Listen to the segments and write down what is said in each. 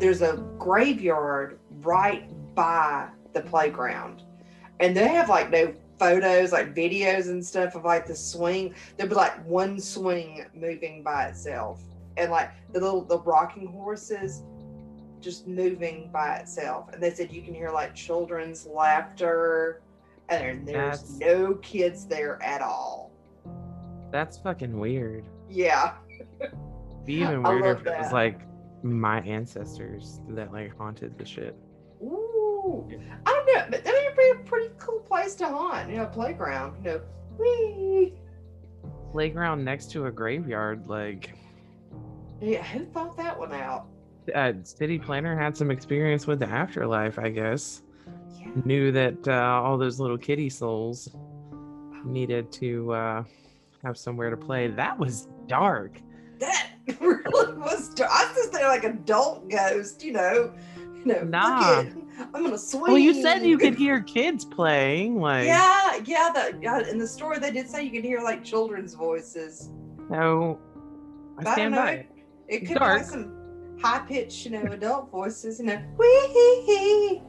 there's a graveyard right by the playground, and they have like no photos, like videos and stuff of like the swing. There'd be like one swing moving by itself, and like the little the rocking horses just moving by itself. And they said you can hear like children's laughter, and there's That's- no kids there at all. That's fucking weird. Yeah. Be even weirder if it was like my ancestors that like haunted the shit. Ooh. I don't know, but that would be a pretty cool place to haunt. You know, playground. You know, whee. Playground next to a graveyard, like Yeah, who thought that one out? uh, city planner had some experience with the afterlife, I guess. Yeah. Knew that uh, all those little kitty souls needed to uh, have somewhere to play. That was dark. That really was. I was just there like adult ghost. You know, you know. Nah. it, I'm gonna swing. Well, you said you could hear kids playing, like Yeah, yeah. The, yeah, in the story they did say you could hear like children's voices. No, I But I stand know. by It, it. could Dark. like some high pitched, you know, adult voices. You know, wee hee hee.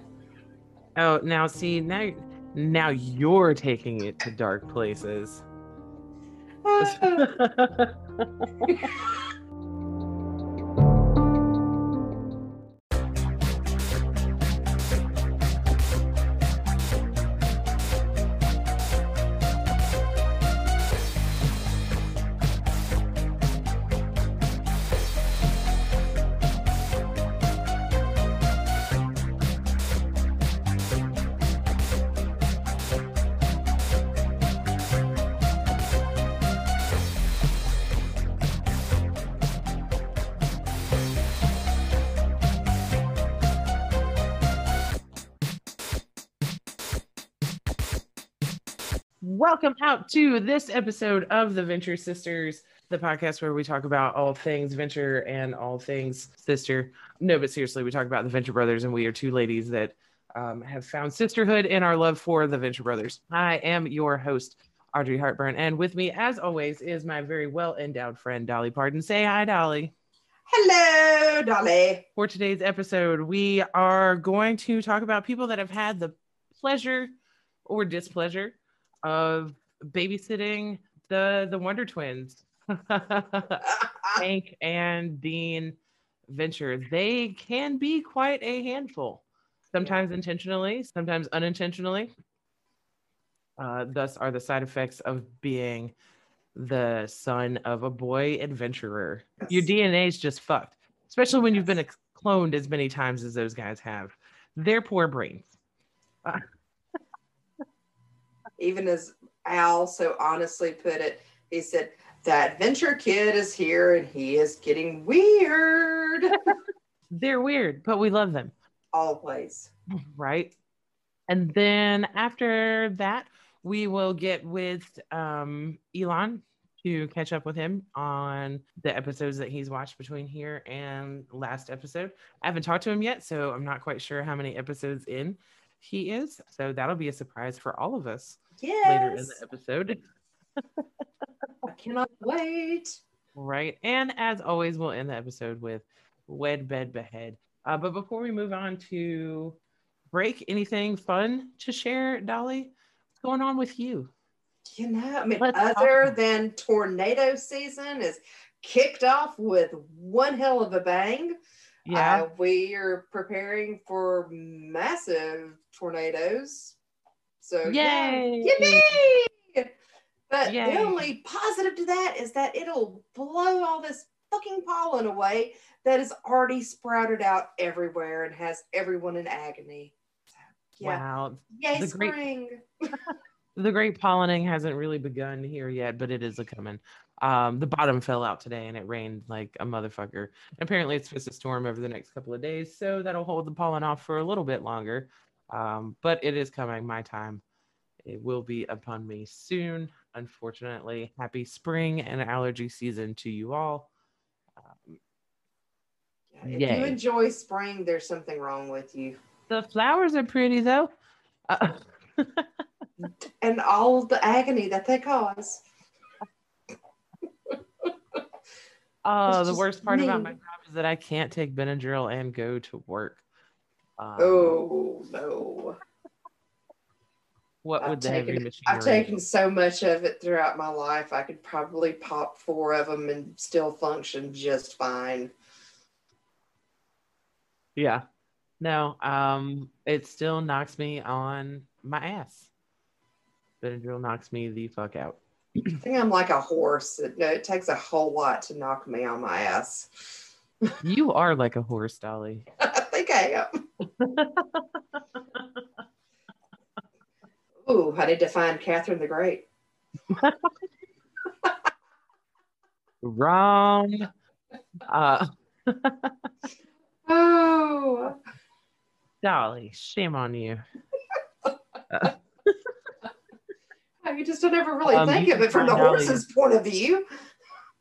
Oh, now see now now you're taking it to dark places. Welcome out to this episode of the Venture Sisters, the podcast where we talk about all things venture and all things sister. No, but seriously, we talk about the Venture Brothers, and we are two ladies that um, have found sisterhood in our love for the Venture Brothers. I am your host, Audrey Hartburn, and with me, as always, is my very well endowed friend, Dolly Pardon. Say hi, Dolly. Hello, Dolly. For today's episode, we are going to talk about people that have had the pleasure or displeasure of babysitting the the Wonder Twins, Hank and Dean Venture. They can be quite a handful, sometimes intentionally, sometimes unintentionally. Uh, thus are the side effects of being the son of a boy adventurer. Your DNA is just fucked, especially when you've been cloned as many times as those guys have. Their poor brains. Even as Al so honestly put it, he said, That adventure kid is here and he is getting weird. They're weird, but we love them. Always. right? And then after that, we will get with um, Elon to catch up with him on the episodes that he's watched between here and last episode. I haven't talked to him yet, so I'm not quite sure how many episodes in he is. So that'll be a surprise for all of us later in the episode. I cannot wait. Right. And as always, we'll end the episode with Wed Bed Behead. Uh, but before we move on to break, anything fun to share, Dolly? What's going on with you? You know, I mean, Let's other about- than tornado season is kicked off with one hell of a bang. Yeah. Uh, we are preparing for massive tornadoes. So yeah. Yay! Yippee! But Yay. the only positive to that is that it'll blow all this fucking pollen away that is already sprouted out everywhere and has everyone in agony. So, yeah. Wow. Yay, The great- spring. The great pollinating hasn't really begun here yet, but it is a coming. Um, the bottom fell out today and it rained like a motherfucker. Apparently, it's supposed to storm over the next couple of days, so that'll hold the pollen off for a little bit longer. Um, but it is coming. My time. It will be upon me soon. Unfortunately, happy spring and allergy season to you all. Um, If Yay. you enjoy spring, there's something wrong with you. the flowers are pretty though. Uh, And all the agony that they cause. Oh, It's the worst part about my job is that I can't take Benadryl and go to work. Um, Oh no. what I've would the heavy machinery? I've taken so much of it throughout my life. I could probably pop four of them and still function just fine. Yeah. No, um, it still knocks me on my ass. Benadryl knocks me the fuck out. I think I'm like a horse. It, no, it takes a whole lot to knock me on my ass. You are like a horse, Dolly. I think I am. Ooh, I need to find Catherine the Great. Wrong. Uh, Oh, Dolly, shame on you. you just don't ever really Um, think of it from the Dolly- horse's point of view.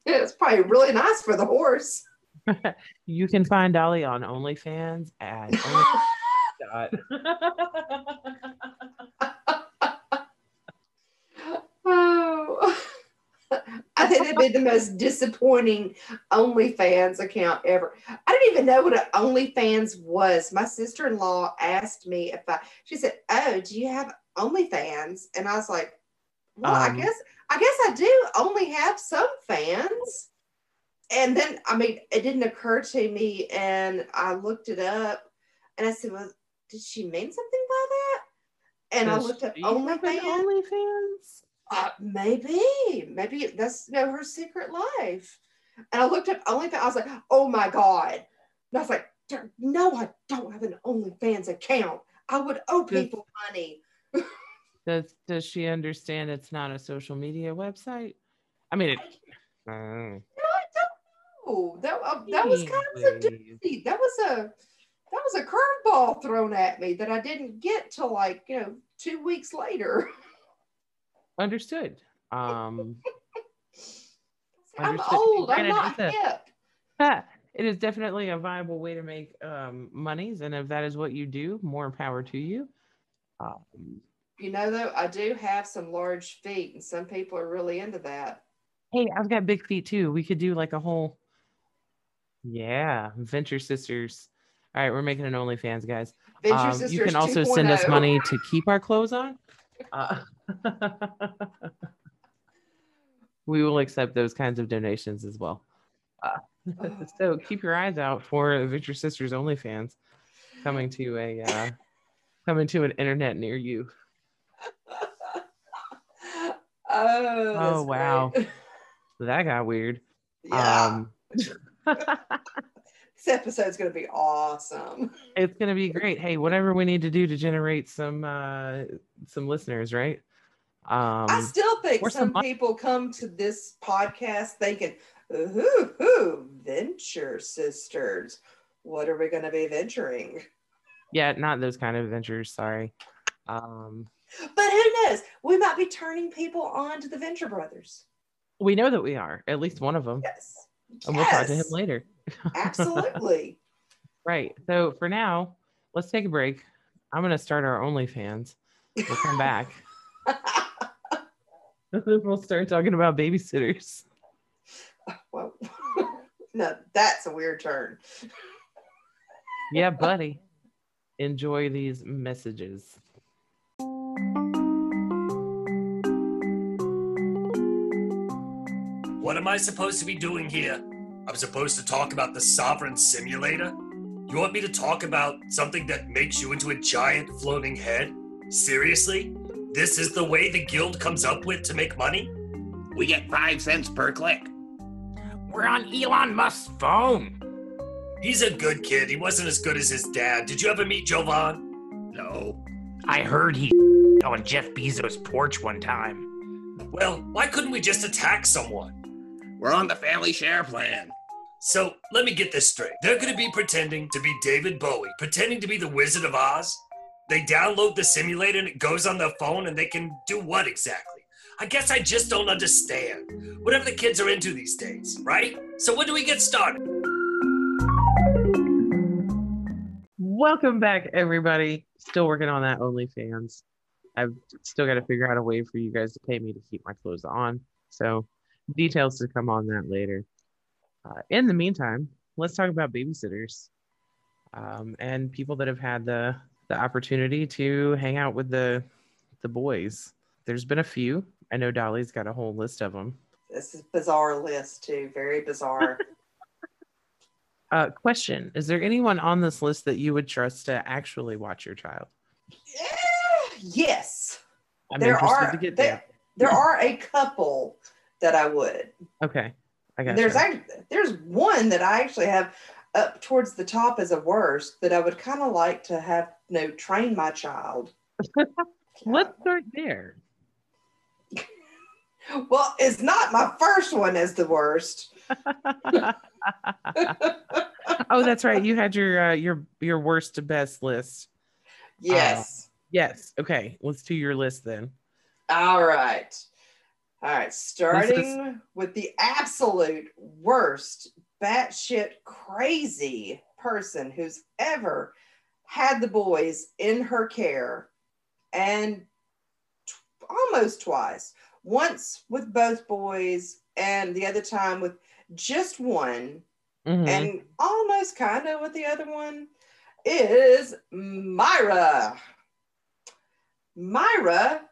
It's probably really nice for the horse. You can find Dolly on OnlyFans at. Oh, I think that'd be the most disappointing OnlyFans account ever. I didn't even know what an OnlyFans was. My sister in law asked me if I, she said, Oh, do you have OnlyFans? And I was like, Well, I Um, guess, I guess I do only have some fans. And then, I mean, it didn't occur to me. And I looked it up and I said, Well, did she mean something by that? And I looked up OnlyFans. OnlyFans. Uh, maybe, maybe that's you know her secret life. And I looked up OnlyFans. I was like, oh my god. And I was like, no, I don't have an OnlyFans account. I would owe Does- people money. Does Does she understand it's not a social media website? I mean, it. uh, No, I. That, uh, that was kind of a. That was a that was a curveball thrown at me that I didn't get to like you know two weeks later. understood. Um, I'm old. I'm not a- hip. it is definitely a viable way to make um, monies, and if that is what you do, more power to you. Um, You know though, I do have some large feet, and some people are really into that. hey, I've got big feet too. We could do like a whole, yeah, Venture Sisters. All right, we're making an OnlyFans, guys. Venture Um, Sisters you can also send us money to keep our clothes on. Uh, we will accept those kinds of donations as well. Uh, so keep your eyes out for Venture Sisters OnlyFans coming to a uh, coming to an internet near you. oh, Oh, wow. great. That got weird. yeah, Um, this episode's gonna be awesome. it's gonna be great. Hey, whatever we need to do to generate some uh, some listeners, right? Um, I still think some some people come to this podcast thinking, "Ooh, ooh, Venture Sisters. What are we gonna be venturing?" yeah, not those kind of ventures. Sorry. Um, But who knows? We might be turning people on to the Venture Brothers. we know that we are at least one of them, Yes. And we'll talk to him later. Absolutely. Right. So for now, let's take a break. I'm gonna start our OnlyFans. We'll come back. we'll start talking about babysitters. well, no, that's a weird turn. Yeah, buddy. Enjoy these messages. What am I supposed to be doing here? I'm supposed to talk about the Sovereign Simulator? You want me to talk about something that makes you into a giant floating head? Seriously? This is the way the guild comes up with to make money? We get five cents per click. We're on Elon Musk's phone. He's a good kid. He wasn't as good as his dad. Did you ever meet Jovan? No. I heard he on Jeff Bezos' porch one time. Well, why couldn't we just attack someone? We're on the family share plan. So, let me get this straight. They're going to be pretending to be David Bowie, pretending to be the Wizard of Oz. They download the simulator and it goes on their phone and they can do what exactly? I guess I just don't understand. Whatever the kids are into these days, right? So, when do we get started? Welcome back, everybody. Still working on that OnlyFans. I've still got to figure out a way for you guys to pay me to keep my clothes on. So, details to come on that later. Uh, in the meantime, let's talk about babysitters um, and people that have had the the opportunity to hang out with the the boys. There's been a few. I know Dolly's got a whole list of them. This is bizarre list too. Very bizarre. Uh, question: Is there anyone on this list that you would trust to actually watch your child? Yeah, yes. I'm there interested are to get there, there. there are a couple that I would. Okay, I got. There's act- there's one that I actually have up towards the top as a worst that I would kind of like to have you know train my child. Let's start there. Well, it's not my first one as the worst. oh, that's right. You had your uh, your your worst to best list. Yes. Yes. Okay. Let's do your list then. All right. All right. Starting with the absolute worst, batshit crazy person who's ever had the boys in her care and t- almost twice. Once with both boys, and the other time with just one, Mhm. and almost kind of with the other one is Myra. Myra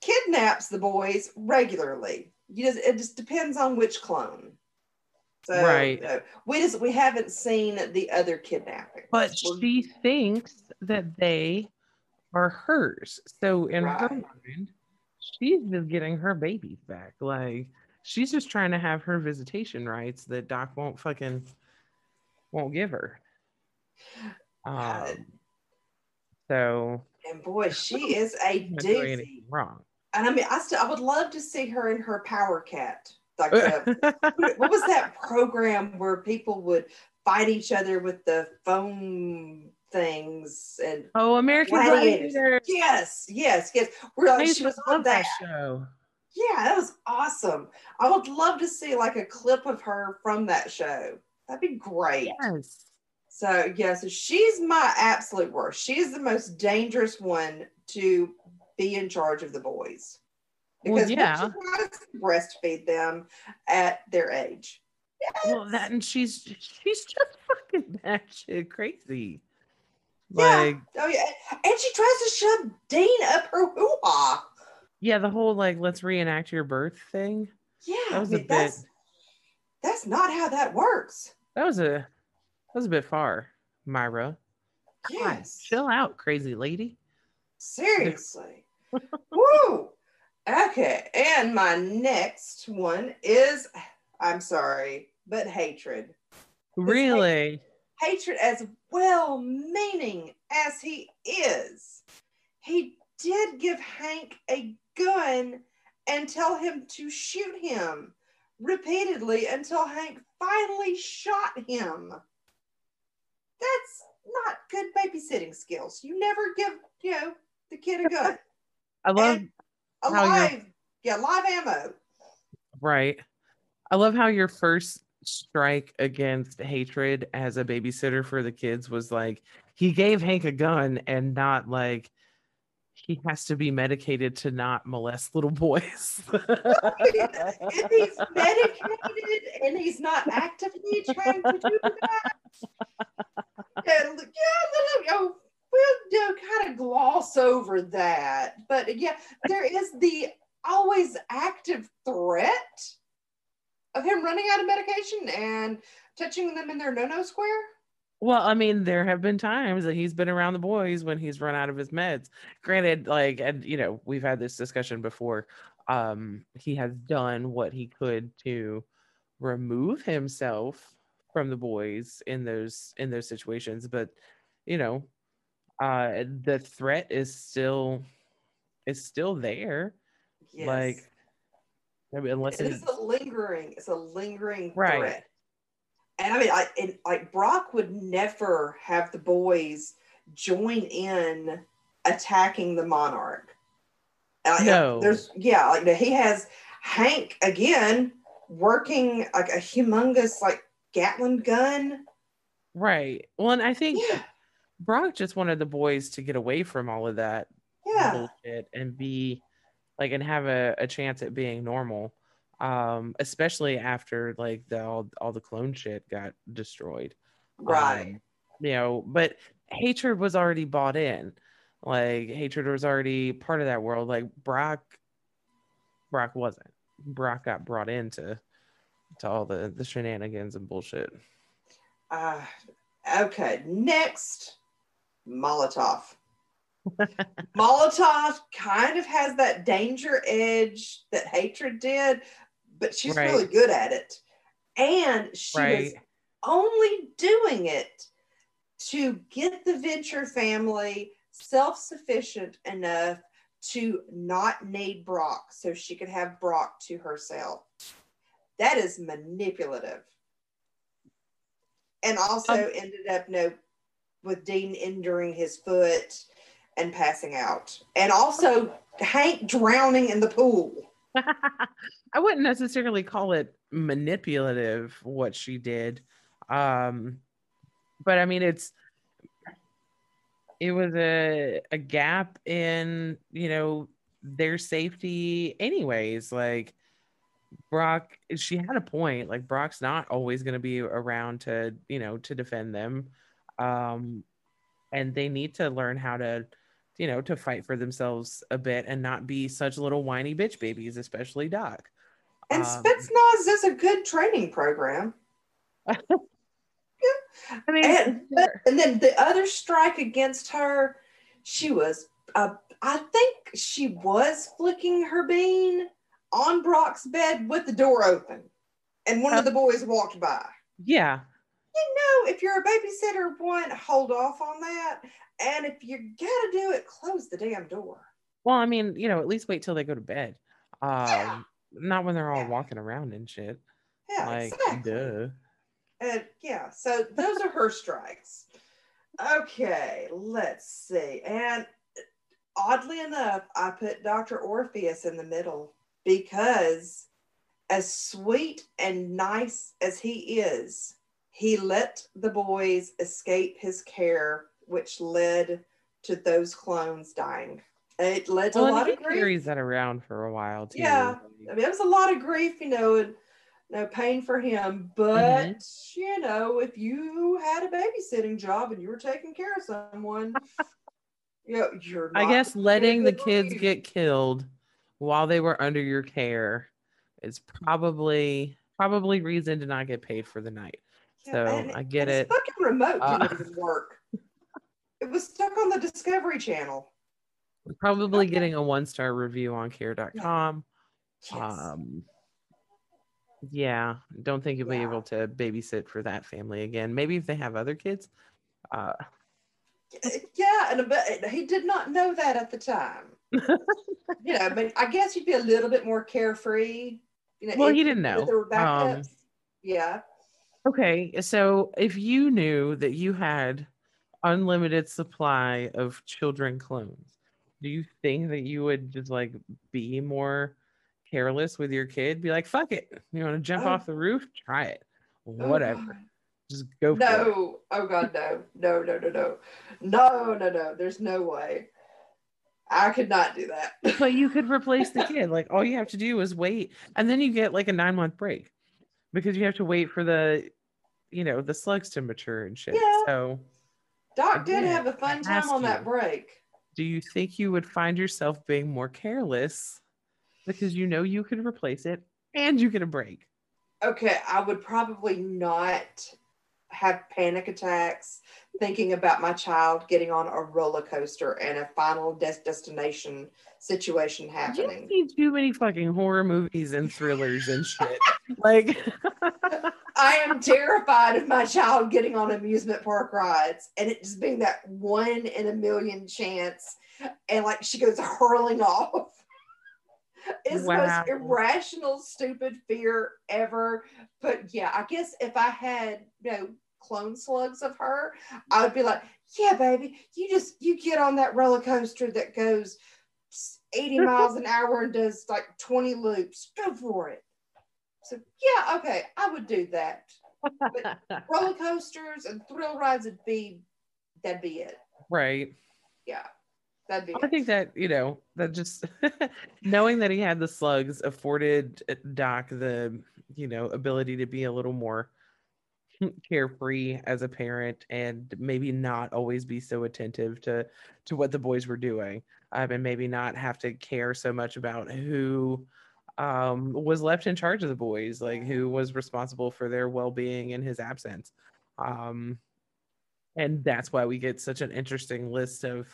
kidnaps the boys regularly. You just, it just depends on which clone. So Right. uh, we just we haven't seen the other kidnapping. but We're- she thinks that they are hers. So in her mind, she's just getting her babies back. Like she's just trying to have her visitation rights that Doc won't fucking won't give her. Um, so and boy, she is a I'm not doing doozy. wrong. And I mean, I still I would love to see her in her power cat. Like the, what was that program where people would fight each other with the foam things and oh, American Gladiators. Gladiator. yes yes yes we're like she was on that that show. yeah that was awesome i would love to see like a clip of her from that show that'd be great Yes. so yeah so she's my absolute worst she's the most dangerous one to be in charge of the boys Well, because yeah. yeah. breastfeed them at their age Well, that and she's she's just fucking batshit crazy. Yeah. Like, oh yeah and she tries to shove dean up her hoo-ha yeah, the whole like let's reenact your birth thing. Yeah, That was I a mean, that's, that's not how that works. That was a that was a bit far, Myra. God, Yes. chill out, crazy lady. Seriously. Woo. Okay. And my next one is I'm sorry, but hatred. Really? Hatred as well meaning as he is. He did give Hank a gun and tell him to shoot him repeatedly until Hank finally shot him. That's not good babysitting skills. You never give, you know, the kid a gun. I love a how you're- yeah, live ammo. right. I love how your first strike against hatred as a babysitter for the kids was like he gave Hank a gun and not like he has to be medicated to not molest little boys. and he's medicated and he's not actively trying to do that. And, yeah, you oh, know, we'll you know, kind of gloss over that. But yeah, there is the always active threat of him running out of medication and touching them in their no-no square. Well, I mean, there have been times that he's been around the boys when he's run out of his meds. Granted, like, and you know, we've had this discussion before. Um, he has done what he could to remove himself from the boys in those in those situations, but you know, uh, the threat is still is still there. Yes. Like, I mean, unless it's is a lingering, it's a lingering Right. threat. And I mean, I and like Brock would never have the boys join in attacking the monarch. Like, No. there's yeah, like he has Hank again working like a humongous like Gatling gun. right. Well, and I think Yeah, Brock just wanted the boys to get away from all of that yeah, bullshit and be like and have a, a chance at being normal um, especially after like the all, all the clone shit got destroyed. Right. Um, you know, but hatred was already bought in. Like hatred was already part of that world. Like Brock, Brock wasn't. Brock got brought into to all the the shenanigans and bullshit. Uh, okay, next, Molotov. Molotov kind of has that danger edge that Hatred did, but she's Right. really good at it. And she was Right. only doing it to get the Venture family self sufficient enough to not need Brock so she could have Brock to herself. That is manipulative. And also Um, ended up, know, with Dean injuring his foot and passing out. And also Hank drowning in the pool. I wouldn't necessarily call it manipulative what she did. Um but I mean it's it was a a gap in, you know, their safety anyways. Like Brock she had a point. Like Brock's not always going to be around to, you know, to defend them. Um and they need to learn how to you know, to fight for themselves a bit and not be such little whiny bitch babies, especially Doc. And Um, Spetsnaz is a good training program. yeah. I mean, And, sure. and then the other strike against her, she was, uh, I think she was flicking her bean on Brock's bed with the door open. And one of the boys walked by. yeah, You know, if you're a babysitter, one, hold off on that. And if you gotta do it, close the damn door. well, I mean, you know, at least wait till they go to bed. Um, Yeah. not when they're all Yeah. walking around and shit. Yeah, like, exactly. duh. And yeah, so those are her strikes. Okay, let's see. And oddly enough, I put Dr. Orpheus in the middle because as sweet and nice as he is, he let the boys escape his care, which led to those clones dying. It led to Well, a lot of grief. carries that around for a while too. Yeah. I mean, it was a lot of grief, you know, and no pain for him. But Mm-hmm. you know, if you had a babysitting job and you were taking care of someone, you know, you're. I guess letting the kids grief. get killed while they were under your care is probably probably reason to not get paid for the night. Yeah, So and- I get it. Fucking remote Uh, didn't even work. It was stuck on the Discovery Channel. Probably getting a one star review on care.com. Yes. Um, yeah, don't think you'll be able to babysit for that family again. Maybe if they have other kids. Uh, yeah, and but he did not know that at the time. you know, but I guess you'd be a little bit more carefree. You know, Well, he didn't know. Um, yeah. Okay, so if you knew that you had unlimited supply of children clones, do you think that you would just like be more careless with your kid? Be like, fuck it. You want to jump Oh. off the roof? Try it. Oh, Whatever. God. Just go. No. Oh God, no. No, no, no, no. No, no, no. There's no way. I could not do that. but you could replace the kid. Like all you have to do is wait, and then you get like a nine month break because you have to wait for the, you know, the slugs to mature and shit. Yeah. So, Doc did have a fun time on that break. do you think you would find yourself being more careless because you know you could replace it and you get a break? Okay, I would probably not have panic attacks thinking about my child getting on a roller coaster and a final des- destination situation You happening. see too many fucking horror movies and thrillers and shit. like, I am terrified of my child getting on amusement park rides and it just being that one in a million chance. And like she goes hurling off. It's the most irrational, stupid fear ever. But yeah, I guess if I had you know clone slugs of her, I would be like, yeah, baby, you just you get on that roller coaster that goes 80 miles an hour and does like 20 loops. Go for it. So yeah, okay, I would do that. But Roller coasters and thrill rides would be that'd be it. right. Yeah. That'd be. I think that you know that just knowing that he had the slugs afforded uh, Doc the you know ability to be a little more carefree as a parent and maybe not always be so attentive to to what the boys were doing um, and maybe not have to care so much about who um, was left in charge of the boys like who was responsible for their well-being in his absence um, and that's why we get such an interesting list of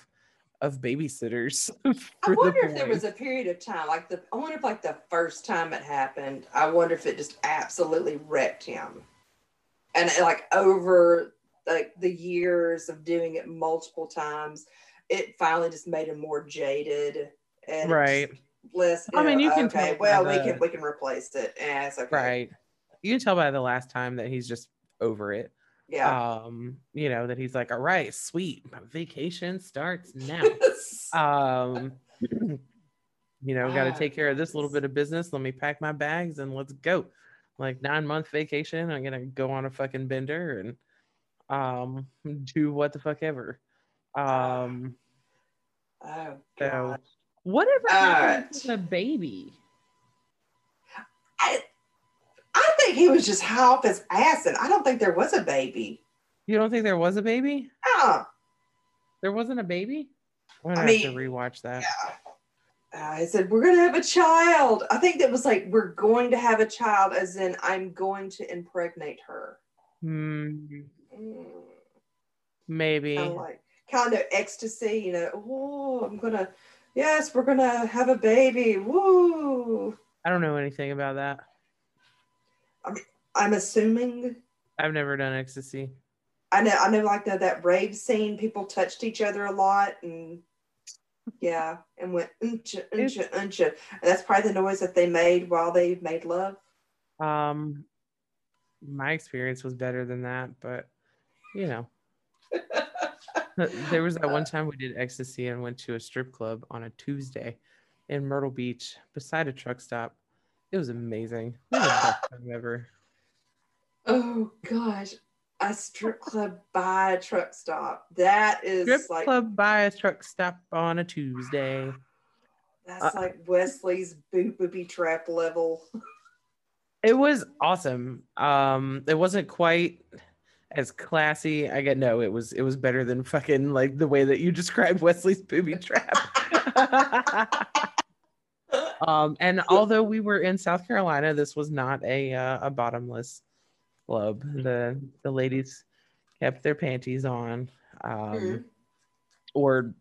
of babysitters I for the wonder if there was a period of time, like the. I wonder if like the first time it happened, I wonder if it just absolutely wrecked him, and uh, like over like the years of doing it multiple times, it finally just made him more jaded and right less. I mean, know, you can okay, tell by well, we the- can we can replace it. Yeah, it's okay. right you can tell by the last time that he's just over it Yeah. um you know that he's like all right sweet my vacation starts now. Um you know got to Ah, take care of this little bit of business. Let me pack my bags and let's go. Like nine month vacation i'm gonna go on a fucking bender and um do what the fuck ever. Um oh so whatever happened to the baby I I think he was just high off his acid. I don't think there was a baby. you don't think there was a baby Oh, there wasn't a baby i'm gonna I have to rewatch that Uh, he said, We're going to have a child. I think that was like, We're going to have a child, as in, I'm going to impregnate her. Hmm, Mm, maybe kind of like, kind of ecstasy, you know. Oh, I'm going to, yes, we're going to have a baby. Woo. i don't know anything about that I'm assuming. i've never done ecstasy I know, I know, like the, that rave scene, people touched each other a lot, and yeah, and went uncha, uncha, uncha. And that's probably the noise that they made while they made love. Um, my experience was better than that, but you know, there was that one time we did ecstasy and went to a strip club on a Tuesday in Myrtle Beach beside a truck stop. It was amazing. It was the best time ever. Oh gosh, a strip club by a truck stop. That is Strip like club by a truck stop on a Tuesday. that's uh, like Wesley's booby trap level. It was awesome. Um, it wasn't quite as classy. I get no, it was it was better than fucking like the way that you described Wesley's booby trap. um, and although we were in South Carolina, this was not a uh, a bottomless club. The the ladies kept their panties on, um, Mhm. or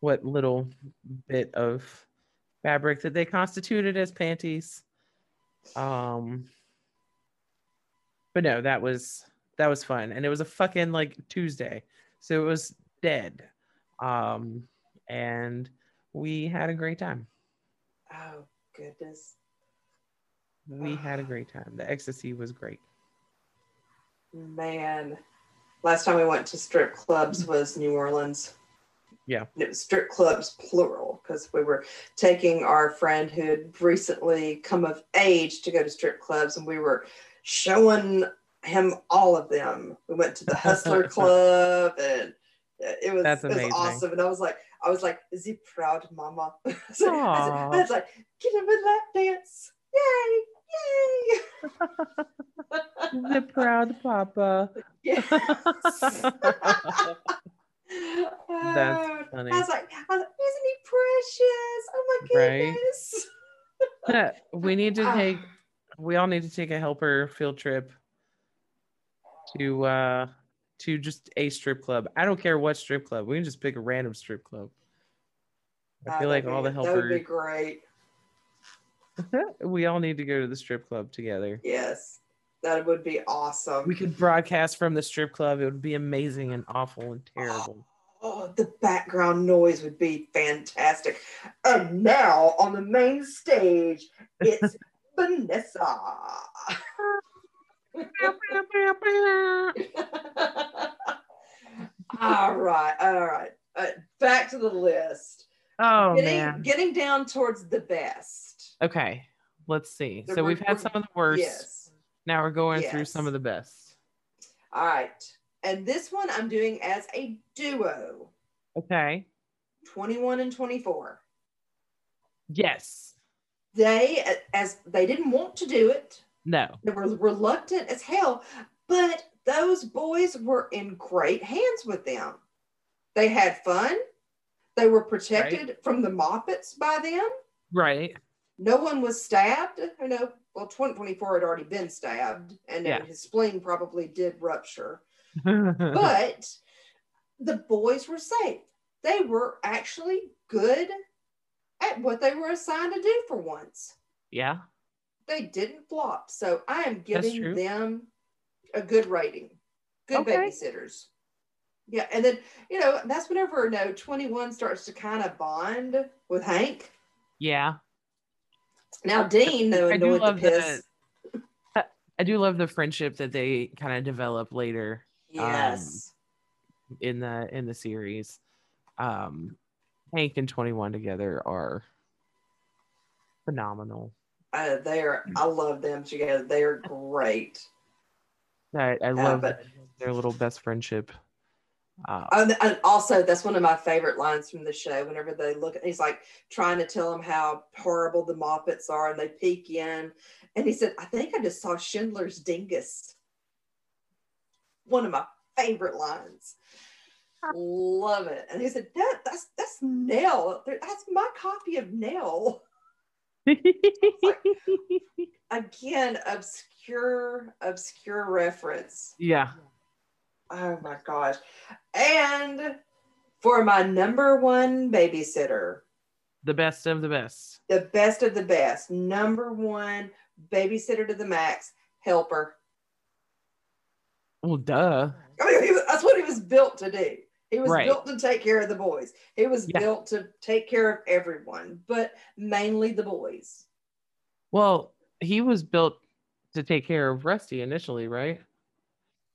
what little bit of fabric that they constituted as panties. Um, but no, that was that was fun, and it was a fucking like Tuesday, so it was dead. Um, and we had a great time. Oh goodness, We had a great time. The ecstasy was great. man! Last time we went to strip clubs was New Orleans. Yeah. It was strip clubs plural because we were taking our friend who had recently come of age to go to strip clubs, and we were showing him all of them. We went to the Hustler Club, and it was That's it was amazing. awesome. And I was like, I was like, "Is he proud, Mama?" so I, was, I was like, "Get him a lap dance! Yay! Yay!" The proud papa. Yes. That's funny. I was like, I was like, isn't he precious? Oh my goodness. Right? we need to Ah. take we all need to take a helper field trip to uh to just a strip club. I don't care what strip club. We can just pick a random strip club. I Ah, feel like that'd all the be- That would be great. we all need to go to the strip club together. Yes, that would be awesome. We could broadcast from the strip club. It would be amazing and awful and terrible. Oh, the background noise would be fantastic. And now on the main stage, it's Vanessa. all right, all right. Uh, back to the list. oh getting, man. getting down towards the best. Okay. Let's see. The so we've had some of the worst. Yes. Now we're going through some of the best. All right. And this one I'm doing as a duo. Okay. 21 and 24. Yes. They, as they didn't want to do it, No. they were reluctant as hell, but those boys were in great hands with them. They had fun. They were protected from the Moppets by them. Right. No one was stabbed. I know, well, 2024 had already been stabbed, and Yeah. his spleen probably did rupture. But the boys were safe. They were actually good at what they were assigned to do for once. yeah. They didn't flop. So I am giving them a good rating. Good Okay. babysitters. Yeah, and then you know that's whenever you know 21 starts to kind of bond with Hank. Yeah. Now Dean, I knowing do the love piss. the I do love the friendship that they kind of develop later Yes. in the in the series. Um Hank and 21 together are phenomenal. Uh, they're I love them together. They're great. I, I love but- their little best friendship. Uh, And, and also, that's one of my favorite lines from the show. Whenever they look, he's like trying to tell them how horrible the Moppets are, and they peek in, and he said, "I think I just saw Schindler's Dingus." One of my favorite lines. Love it. And he said, that, "That's that's Nell. That's my copy of Nell." Again, obscure, obscure reference. yeah. Oh my gosh. And for my number one babysitter, The best of the best. the best of the best, number one babysitter to the max, helper. Well, duh. I mean, was, that's what he was built to do. He was Right. built to take care of the boys. He was Yeah. built to take care of everyone, but mainly the boys. Well, he was built to take care of Rusty initially, right?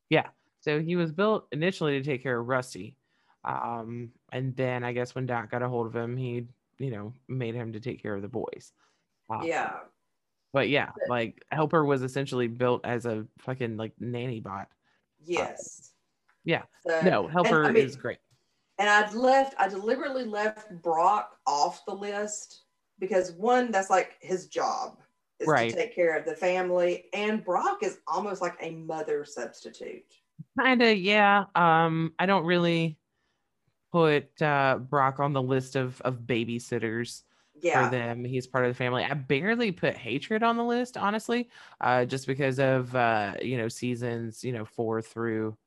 Yeah. So he was built initially to take care of Rusty. Um, and then I guess when Doc got a hold of him, he, you know, made him to take care of the boys. Uh, Yeah. But yeah, like Helper was essentially built as a fucking like nanny bot. Yes. Yeah. So- No, and, Helper I mean, is great. and I'd left, I deliberately left Brock off the list because one, that's like his job is Right. to take care of the family, and Brock is almost like a mother substitute. Kinda, yeah. Um, I don't really put uh Brock on the list of of babysitters. Yeah, for them. He's part of the family. I barely put hatred on the list, honestly, uh, just because of uh, you know seasons, you know four through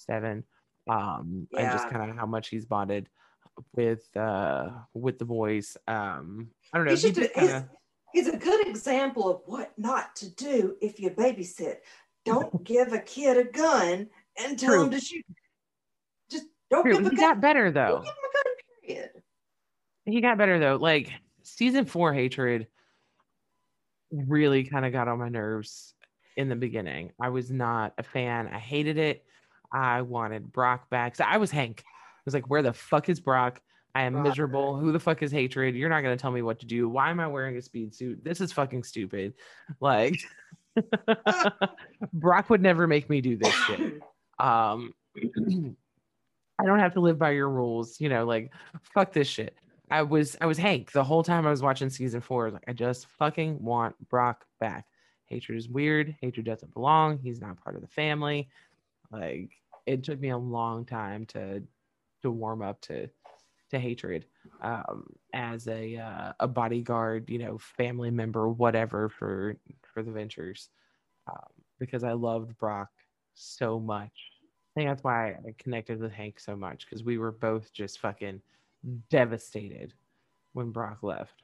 seven, um, and just kind of how much he's bonded with uh with the boys. Um, I don't know. he's, He just just a, kind of he's a good example of what not to do if you babysit. Don't give a kid a gun and tell True. him to shoot. Just don't true. give a He gun. got better Don't though. give him a gun. Period. He got better though. Like season four hatred really kind of got on my nerves in the beginning. I was not a fan. I hated it. I wanted Brock back. So I was Hank. I was like, where the fuck is Brock? I am Right. miserable. Who the fuck is hatred? You're not gonna tell me what to do. Why am I wearing a speed suit? This is fucking stupid. Like Brock would never make me do this shit. Um I don't have to live by your rules, you know, like fuck this shit. I was I was Hank the whole time I was watching season four. I was Like I just fucking want Brock back. Hatred is weird. Hatred doesn't belong. He's not part of the family. Like it took me a long time to to warm up to to hatred um, as a uh, a bodyguard, you know, family member, whatever for for the Ventures, um, because I loved Brock so much. I think that's why I connected with Hank so much because we were both just fucking devastated when Brock left.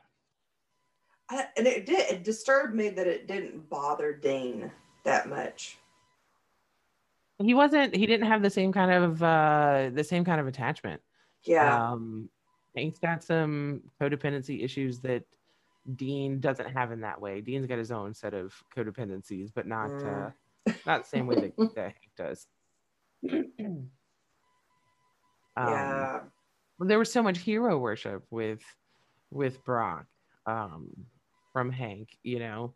I, and it did. It disturbed me that it didn't bother Dean that much. He wasn't. He didn't have the same kind of uh, the same kind of attachment. Yeah. Um, Hank's got some codependency issues that Dean doesn't have in that way. Dean's got his own set of codependencies, but not uh, not the same way that, that Hank does. um, yeah. there was so much hero worship with with Brock um, from Hank. You know,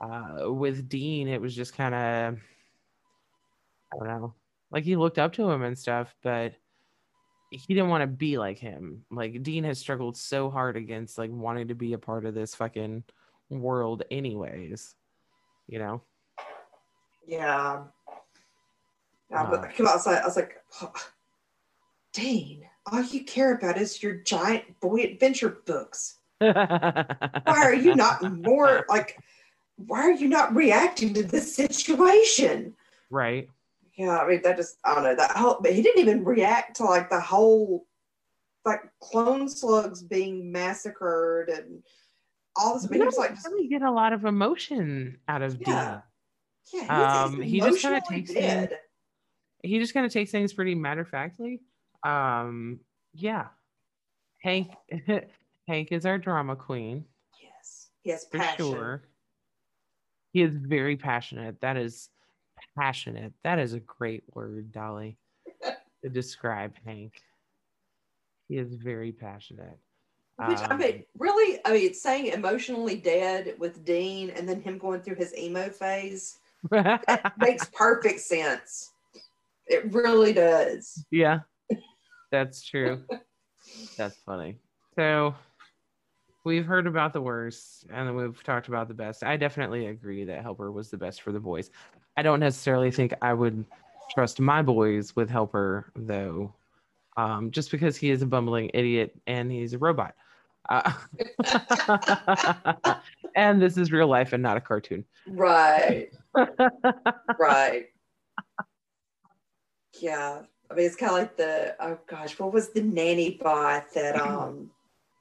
uh, with Dean, it was just kind of I don't know, like he looked up to him and stuff, but he didn't want to be like him. Like Dean has struggled so hard against like wanting to be a part of this fucking world anyways. You know? Yeah. Yeah, Uh. but I came outside. I was like, "Oh, Dean, all you care about is your giant boy adventure books. Why are you not more like? Why are you not reacting to this situation? right? Yeah, I mean that just I don't know that whole. But he didn't even react to like the whole like clone slugs being massacred and all this. I mean, he was like, just, really get a lot of emotion out of Yeah. Dean. yeah, he's, Um, he's he just kinda emotionally takes things- He just kind of takes things pretty matter of factly. Um, yeah. Hank Hank is our drama queen. Yes, he has for passion. sure. He is very passionate. That is passionate. That is a great word, Dolly, to describe Hank. He is very passionate. Which I Um, mean, really, I mean, saying emotionally dead with Dean and then him going through his emo phase makes perfect sense. It really does. yeah, that's true. That's funny. So we've heard about the worst and then we've talked about the best. I definitely agree that Helper was the best for the boys. I don't necessarily think I would trust my boys with Helper though, um, just because he is a bumbling idiot and he's a robot. Uh, and this is real life and not a cartoon. Right. right. Yeah. I mean, it's kind of like the, oh gosh, what was the nanny bot that, um,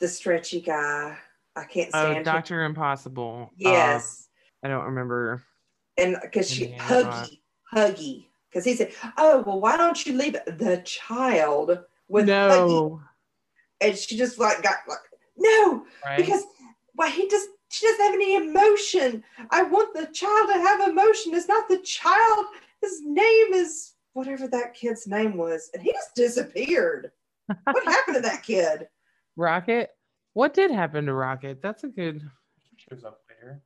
the stretchy guy? I can't Oh, stand him. Doctor Impossible. Uh, Yes. I don't remember. And because she, nanny Huggy, Huggy. Because he said, oh, well, why don't you leave the child with Huggy? no, And she just like got like, no, right? because why he just she doesn't have any emotion. I want the child to have emotion. It's not the child. His name is whatever that kid's name was, and he just disappeared. What happened to that kid? Rocket. What did happen to Rocket? That's a good. Shows up later.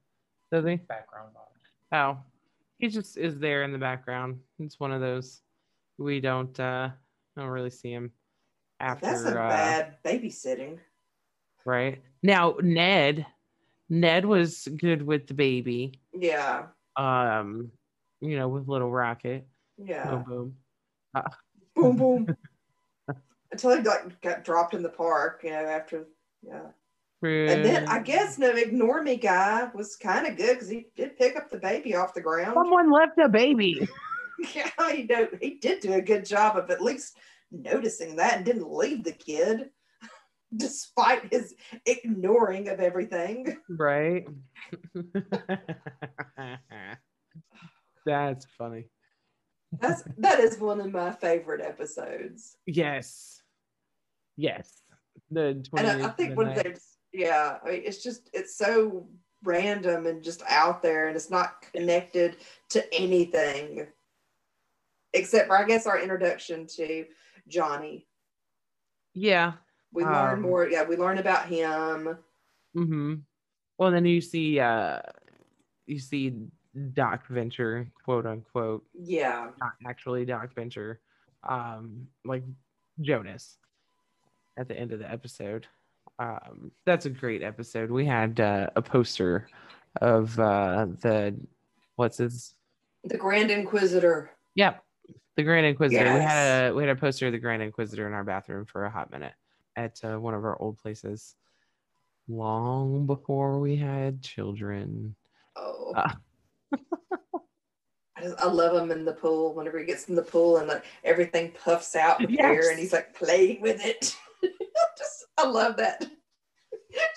Does he? Background on it. Oh, he just is there in the background. It's one of those we don't uh don't really see him after That's a uh, bad babysitting. right now. Ned, Ned was good with the baby. Yeah, Um, you know, with little Rocket. yeah. Boom boom. Boom, boom. Until he like got dropped in the park, you know, after yeah. And then I guess no ignore me guy was kind of good because he did pick up the baby off the ground. someone left a baby. Yeah, he, do, he did do a good job of at least noticing that and didn't leave the kid despite his ignoring of everything. right? That's funny. That's that is one of my favorite episodes. Yes. Yes. The 20 And I, I think when there's yeah, I mean, it's just it's so random and just out there and it's not connected to anything. Except for I guess our introduction to Johnny. Yeah. We learn Um, more, yeah, we learn about him. Mm-hmm. Well, then you see, uh, you see Doc Venture, quote unquote, Yeah. not actually Doc Venture, um, like Jonas at the end of the episode. Um, that's a great episode. We had uh, a poster of uh, the what's his The Grand Inquisitor. Yep, the Grand Inquisitor. We had a we had a poster of the Grand Inquisitor in our bathroom for a hot minute at uh, one of our old places, long before we had children. Oh. Ah. I, just, I love him in the pool whenever he gets in the pool and like everything puffs out with air and he's like playing with it. just I love that.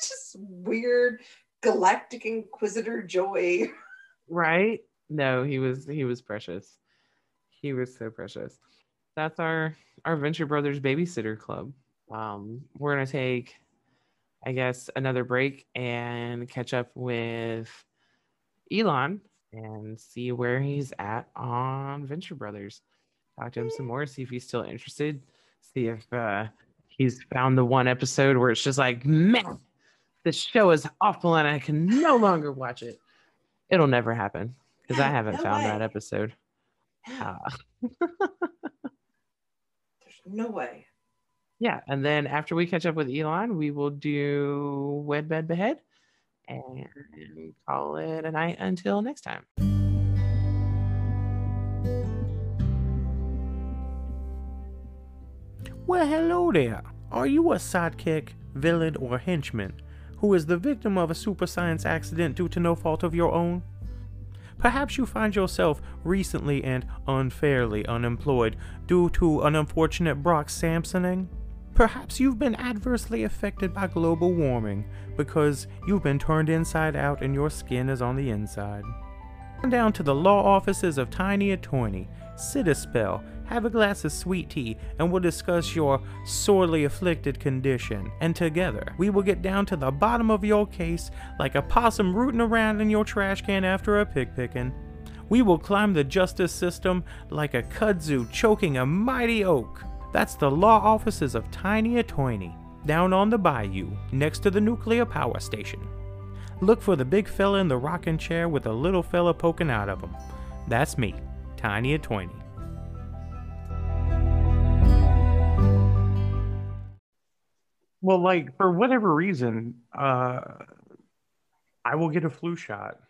Just weird galactic inquisitor joy. Right? No, he was he was precious. He was so precious. That's our our Venture Brothers Babysitter Club. Um, we're gonna take, I guess, another break and catch up with Elon and see where he's at on Venture Brothers. Talk to him some more, see if he's still interested. See if uh, he's found the one episode where it's just like, man, this show is awful and I can no longer watch it. It'll never happen because I haven't no found way. that episode. No, Uh, There's no way. yeah, and then after we catch up with Elon, we will do Wed Bed Behead and call it a night until next time. Well, hello there. Are you a sidekick, villain, or henchman who is the victim of a super science accident due to no fault of your own? Perhaps you find yourself recently and unfairly unemployed due to an unfortunate Brock Samsoning? Perhaps you've been adversely affected by global warming because you've been turned inside out and your skin is on the inside. Come down to the law offices of Tiny Attorney, sit a spell, have a glass of sweet tea, and we'll discuss your sorely afflicted condition. And together, we will get down to the bottom of your case like a possum rooting around in your trash can after a pig picking. We will climb the justice system like a kudzu choking a mighty oak. That's the law offices of Tiny Attorney, down on the bayou, next to the nuclear power station. Look for the big fella in the rocking chair with a little fella poking out of him. That's me, Tiny Attorney. Well, like for whatever reason, uh, I will get a flu shot,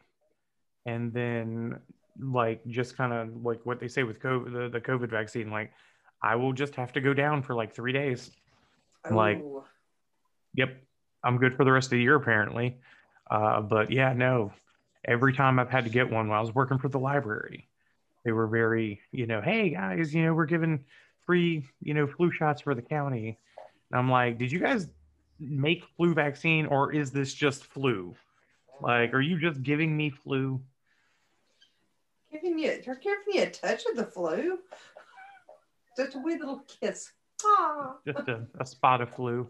and then like just kind of like what they say with COVID, the, the COVID vaccine, like I will just have to go down for like three days. Like- Yep, I'm good for the rest of the year apparently. Uh, but yeah, no, every time I've had to get one while I was working for the library, they were very, you know, hey guys, you know, we're giving free, you know, flu shots for the county. And I'm like, did you guys make flu vaccine or is this just flu? Like, are you just giving me flu? giving you, they're giving you a touch of the flu. Just a wee little kiss. Ah, Just a, a spot of flu.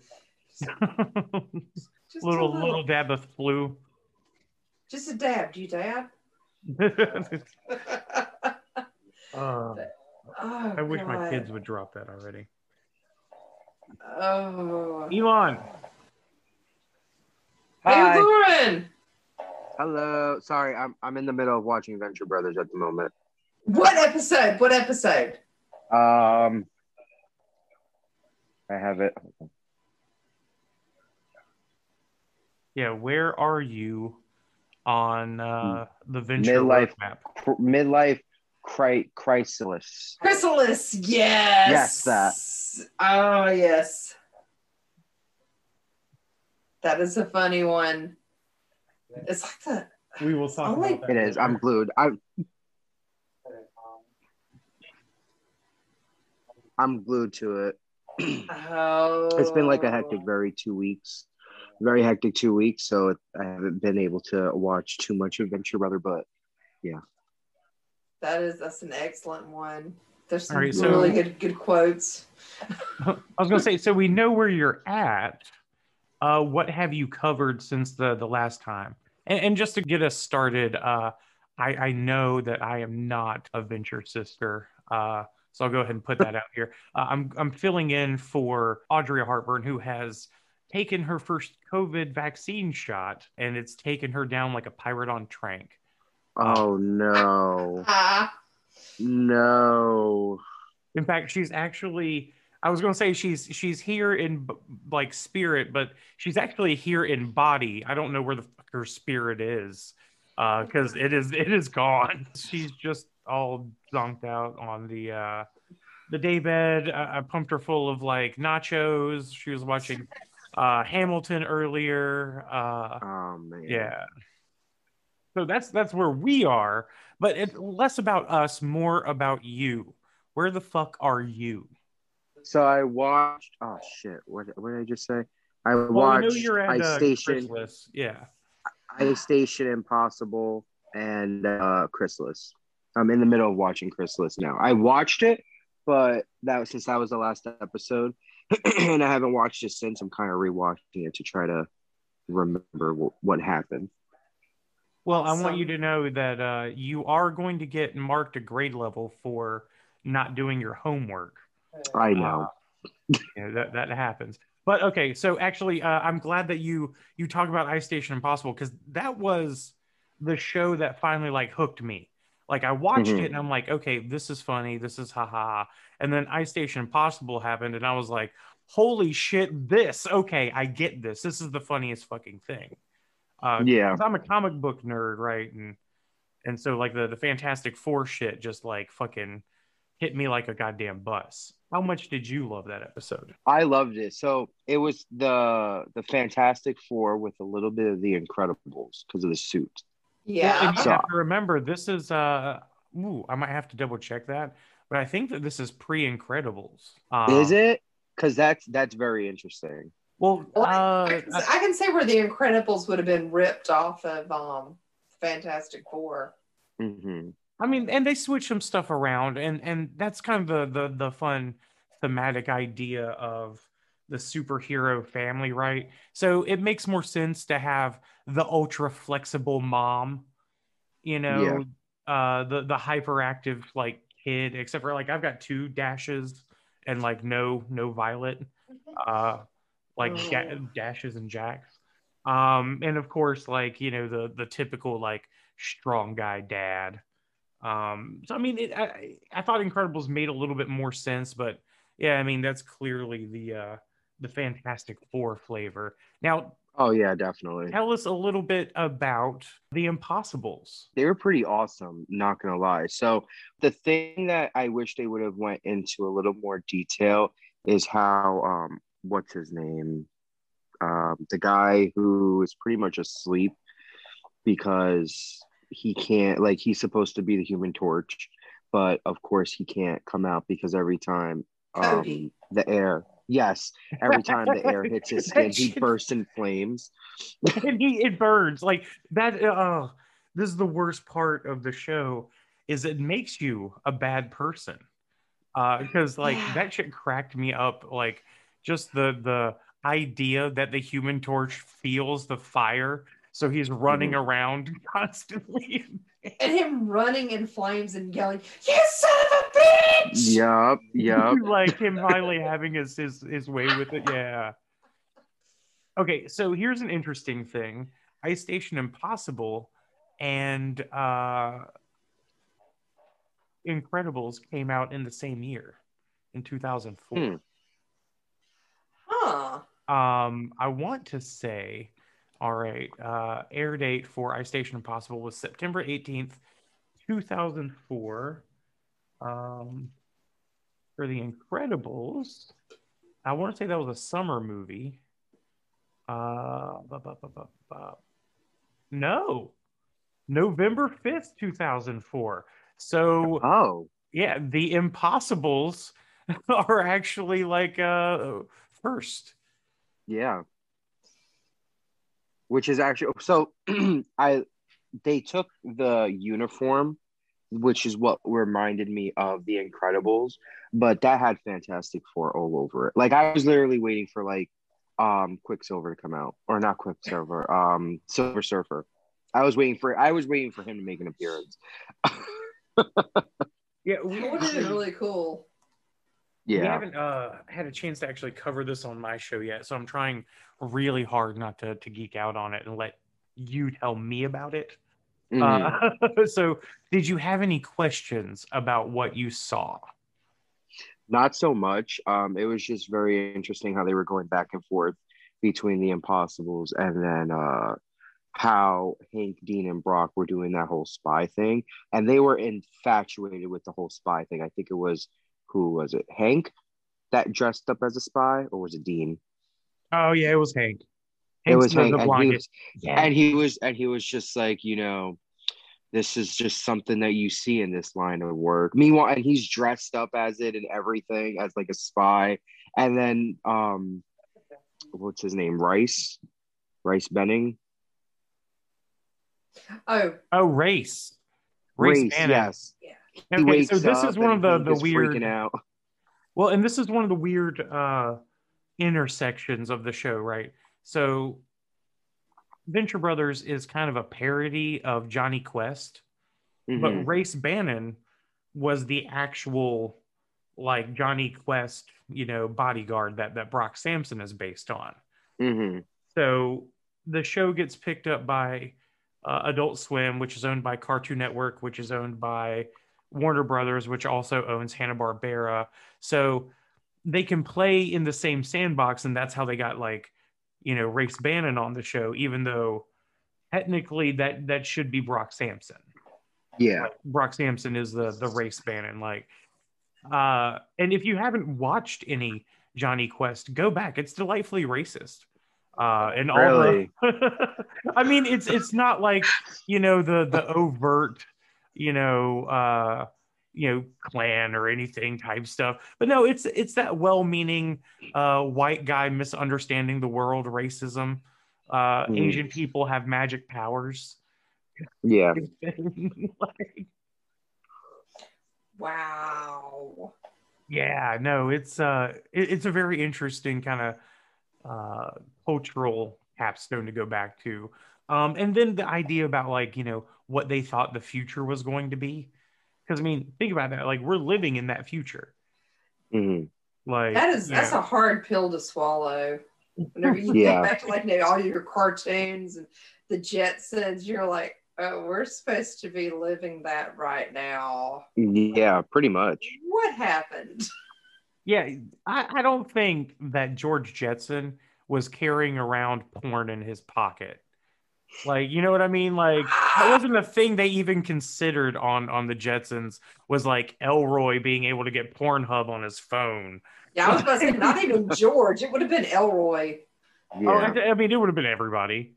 just little a little, little dab of flu. just a dab. Do you dab? Uh, Oh, I wish my kids would drop that already. Oh. Elon, Hey, Lauren. Hello. Sorry, I'm I'm in the middle of watching Venture Brothers at the moment. What episode? What episode? Um, I have it. yeah, where are you on uh, the venture Midlife. roadmap? Cr- midlife cri- chrysalis. Chrysalis. Yes. Yes, that. Oh yes. That is a funny one. It's like the We will talk oh Only- about that. It is. I'm glued. I'm I'm glued to it. oh. It's been like a hectic, very two weeks, very hectic two weeks. So I haven't been able to watch too much of Venture Brother, but That is that's an excellent one. There's some right, so- really good good quotes. I was gonna say, so we know where you're at. Uh, what have you covered since the the last time? And, and just to get us started, uh, I, I know that I am not a venture sister. Uh, so I'll go ahead and put that out here. Uh, I'm I'm filling in for Audrey Hartburn, who has taken her first COVID vaccine shot, and it's taken her down like a pirate on trank. Oh no, Ah, no. In fact, she's actually I was going to say she's she's here in like spirit, but she's actually here in body. I don't know where the fuck her spirit is because it is it is gone. She's just all zonked out on the uh the daybed. I, I pumped her full of like nachos. She was watching uh Hamilton earlier. Uh Oh man. yeah. So that's that's where we are, but it's less about us, more about you. Where the fuck are you? So I watched. Oh shit! What what did I just say? I Well, watched we you're at I uh, Station, Chrysalis. Yeah. Ice Station Impossible, and uh, Chrysalis. I'm in the middle of watching Chrysalis now. I watched it, but that was since that was the last episode, and I haven't watched it since. I'm kind of rewatching it to try to remember wh- what happened. Well, I want you to know that uh, you are going to get marked a grade level for not doing your homework. I know. You know, that that happens. But okay, so actually, uh, I'm glad that you you talk about Ice Station Impossible because that was the show that finally like hooked me. Like I watched Mhm. it and I'm like, okay, this is funny, this is haha. And then Ice Station Impossible happened, and I was like, holy shit, this. Okay, I get this. This is the funniest fucking thing. Uh, Yeah. 'cause I'm a comic book nerd, right? And and so like the the Fantastic Four shit just like fucking hit me like a goddamn bus. How much did you love that episode? I loved it. So it was the the Fantastic Four with a little bit of the Incredibles because of the suit. Yeah. and you So- have to remember this is uh ooh, I might have to double check that, but I think that this is pre Incredibles. Um, Is it? Because that's that's very interesting. Well, Well, I, uh, I can, I can say where the Incredibles would have been ripped off of um Fantastic Four. hmm I mean, and they switch some stuff around, and and that's kind of the the the fun thematic idea of the superhero family, right? So it makes more sense to have the ultra flexible mom, you know, uh, the the hyperactive like kid, except for like I've got two dashes and like no no violet, uh, like ja- Oh. dashes and jacks, um, and of course like you know the the typical like strong guy dad. Um, so I mean, it, I I thought Incredibles made a little bit more sense, but yeah, I mean that's clearly the uh the Fantastic Four flavor. Now, Oh yeah, definitely. tell us a little bit about the Impossibles. They were pretty awesome. Not gonna lie. So the thing that I wish they would have went into a little more detail is how um what's his name um the guy who is pretty much asleep because he can't like he's supposed to be the Human Torch, but of course he can't come out because every time um the air yes every time the air hits his skin he bursts in flames. and he it burns like that. Oh, this is the worst part of the show is it makes you a bad person. Uh, because like Yeah. that shit cracked me up. Like just the the idea that the Human Torch feels the fire, so he's running around constantly. And him running in flames and yelling, You son of a bitch! Yup, yup. like him finally having his, his his way with it. Yeah. Okay, so here's an interesting thing: Ice Station Impossible and uh, Incredibles came out in the same year, in 2004. Hmm. Um, I want to say, all right, uh, air date for Ice Station Impossible was September 18th, 2004. Um, for The Incredibles, I want to say that was a summer movie. Uh, bu- bu- bu- no, November 5th, 2004. So, Oh, yeah, The Impossibles are actually like uh first. Yeah. Which is actually so I they took the uniform, which is what reminded me of the Incredibles, but that had Fantastic Four all over it. Like I was literally waiting for like um Quicksilver to come out. Or not Quicksilver, um Silver Surfer. I was waiting for I was waiting for him to make an appearance. Yeah, That would have been really cool. We haven't uh, had a chance to actually cover this on my show yet, so I'm trying really hard not to, to geek out on it and let you tell me about it. Mhm. Uh, so, did you have any questions about what you saw? Not so much. Um, it was just very interesting how they were going back and forth between the Impossibles and then uh, how Hank, Dean, and Brock were doing that whole spy thing, and they were infatuated with the whole spy thing. I think it was who was it? Hank that dressed up as a spy, or was it Dean? Oh yeah, it was Hank. it was the- Hank, the and he was, Yeah. and he was, and he was just like, you know. This is just something that you see in this line of work. Meanwhile, and he's dressed up as it and everything as like a spy. And then um what's his name? Rice? Rice Benning? Oh, Oh, race. Race, Bannon. yes. He Okay, so this is one of the the weird. out. Well, and this is one of the weird uh, intersections of the show, right? So, Venture Brothers is kind of a parody of Jonny Quest, Mhm. but Race Bannon was the actual like Jonny Quest, you know, bodyguard that that Brock Sampson is based on. Mhm. So the show gets picked up by uh, Adult Swim, which is owned by Cartoon Network, which is owned by Warner Brothers, which also owns Hanna Barbera. So they can play in the same sandbox, and that's how they got like, you know, Race Bannon on the show, even though technically that that should be Brock Sampson. Yeah. Like, Brock Sampson is the the race Bannon. Like, uh, and if you haven't watched any Jonny Quest, go back. It's delightfully racist. Uh, and all Really? the, I mean, it's it's not like you know the the overt, you know, uh, you know, Klan or anything type stuff. But no, it's it's that well-meaning uh, white guy misunderstanding the world, racism. Uh, Mhm. Asian people have magic powers. Yeah. Like, Wow. yeah no it's uh it- it's a very interesting kind of uh cultural capstone to go back to um and then the idea about like you know what they thought the future was going to be because i mean think about that like we're living in that future hmm like That is that's know, a hard pill to swallow. Whenever you Yeah. think back to like you know, all your cartoons and the Jetsons, you're like, oh, we're supposed to be living that right now. Yeah, pretty much. What happened? yeah I, I don't think that george jetson was carrying around porn in his pocket like you know what i mean like that wasn't a thing they even considered on on the jetsons was like elroy being able to get pornhub on his phone Yeah, I was about to say not even George. It would have been Elroy. Oh, yeah. Oh, I, I mean, it would have been everybody.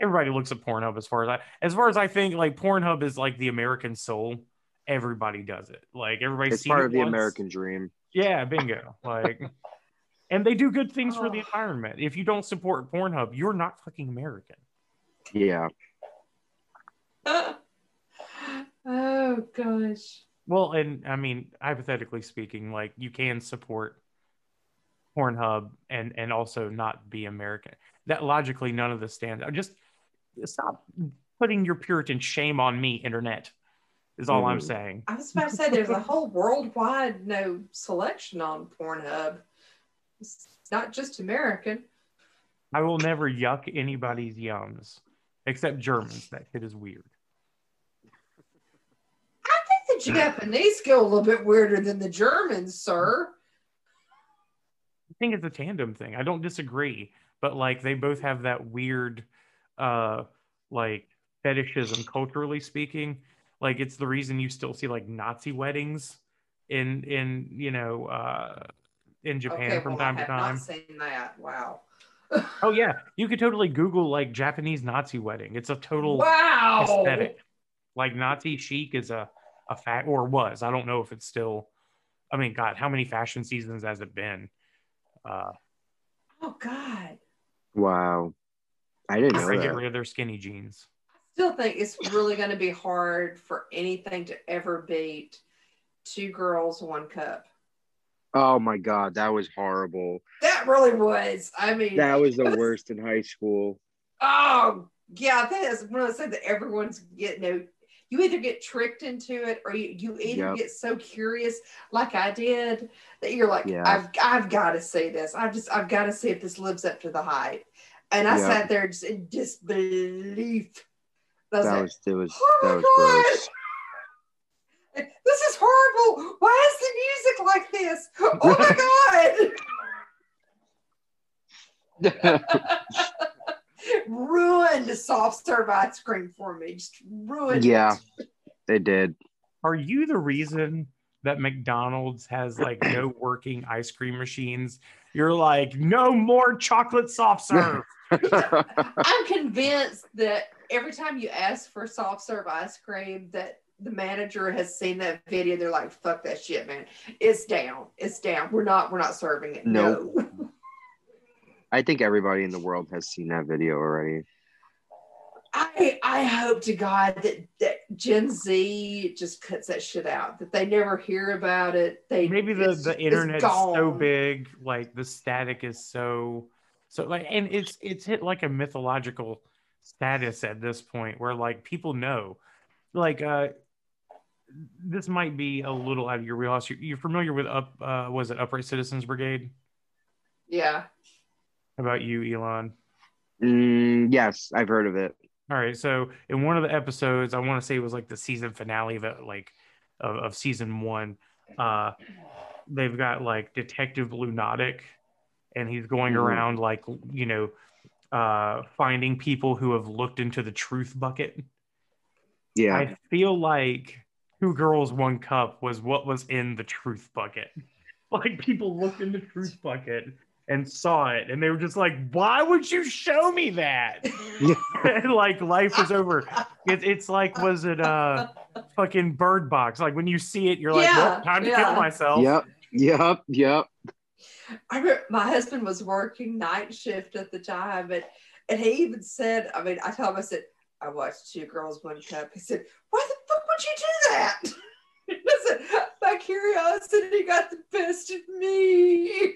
Everybody looks at Pornhub as far as I, as far as I think, like Pornhub is like the American soul. Everybody does it. Like everybody's it's seen part it of the once. American dream. Yeah, bingo. Like, and they do good things for the Oh. environment. If you don't support Pornhub, you're not fucking American. Yeah. oh gosh. Well, and I mean, hypothetically speaking, like you can support Pornhub and and also not be American. That logically, none of this stands. Just stop putting your Puritan shame on me, internet. Is all I'm Mhm. saying. I was about to say there's a whole worldwide no selection on Pornhub. It's not just American. I will never yuck anybody's yums, except Germans. That shit is weird. I think the Japanese go a little bit weirder than the Germans, sir. I think it's a tandem thing. I don't disagree, but like they both have that weird, uh, like fetishism culturally speaking. Like it's the reason you still see like Nazi weddings in in you know uh in Japan okay, from well, time I to have time. not seen that. Wow. Oh yeah, you could totally Google like Japanese Nazi wedding. It's a total Wow. aesthetic. Like Nazi chic is a a fat or was. I don't know if it's still. I mean, God, how many fashion seasons has it been? Uh, Oh God. Wow. I didn't I know get rid of their skinny jeans. Still think it's really going to be hard for anything to ever beat two girls, one cup. Oh my god, that was horrible. That really was. I mean, That was the was- worst in high school. Oh, yeah, that is one of those things that everyone's getting. You, know, you either get tricked into it, or you, you either Yep. get so curious, like I did, that you're like, Yeah. I've I've got to see this. I've just I've got to see if this lives up to the hype. And I Yep. sat there just in disbelief. I was That like, was it was Oh my that was gross. This is horrible. Why is the music like this? Oh my god! ruined soft serve ice cream for me. Just ruined. Yeah. it. they did. Are you the reason that McDonald's has like no working ice cream machines? You're like, no more chocolate soft serve. I'm convinced that every time you ask for soft serve ice cream, that the manager has seen that video. They're like, "Fuck that shit, man! It's down. It's down. We're not. We're not serving it. Nope. No." I think everybody in the world has seen that video already. I I hope to God that that Gen Z just cuts that shit out. That they never hear about it. They Maybe the, the it's internet's so big, like the static is so so like and it's it's hit like a mythological status at this point where like people know. Like uh this might be a little out of your wheelhouse. You're, you're familiar with up uh was it Upright Citizens Brigade? Yeah. How about you, Elon? Mm, yes, I've heard of it. All right, so in one of the episodes, I want to say it was like the season finale of it, like of, of season one. Uh, they've got like Detective Lunatic, and he's going Mhm. around like you know, uh, finding people who have looked into the truth bucket. Yeah. I feel like Two Girls One Cup was what was in the truth bucket. Like people looked in the truth bucket and saw it, and they were just like, "Why would you show me that?" And, like life was over. It, it's like was it a fucking Bird Box? Like when you see it, you're like, Yeah, well, "Time to yeah. kill myself." Yep. Yep. Yep. I remember my husband was working night shift at the time, and, and he even said, I mean, I told him, I said, I watched Two Girls, One Cup. He said, Why the fuck would you do that? I My curiosity got the best of me.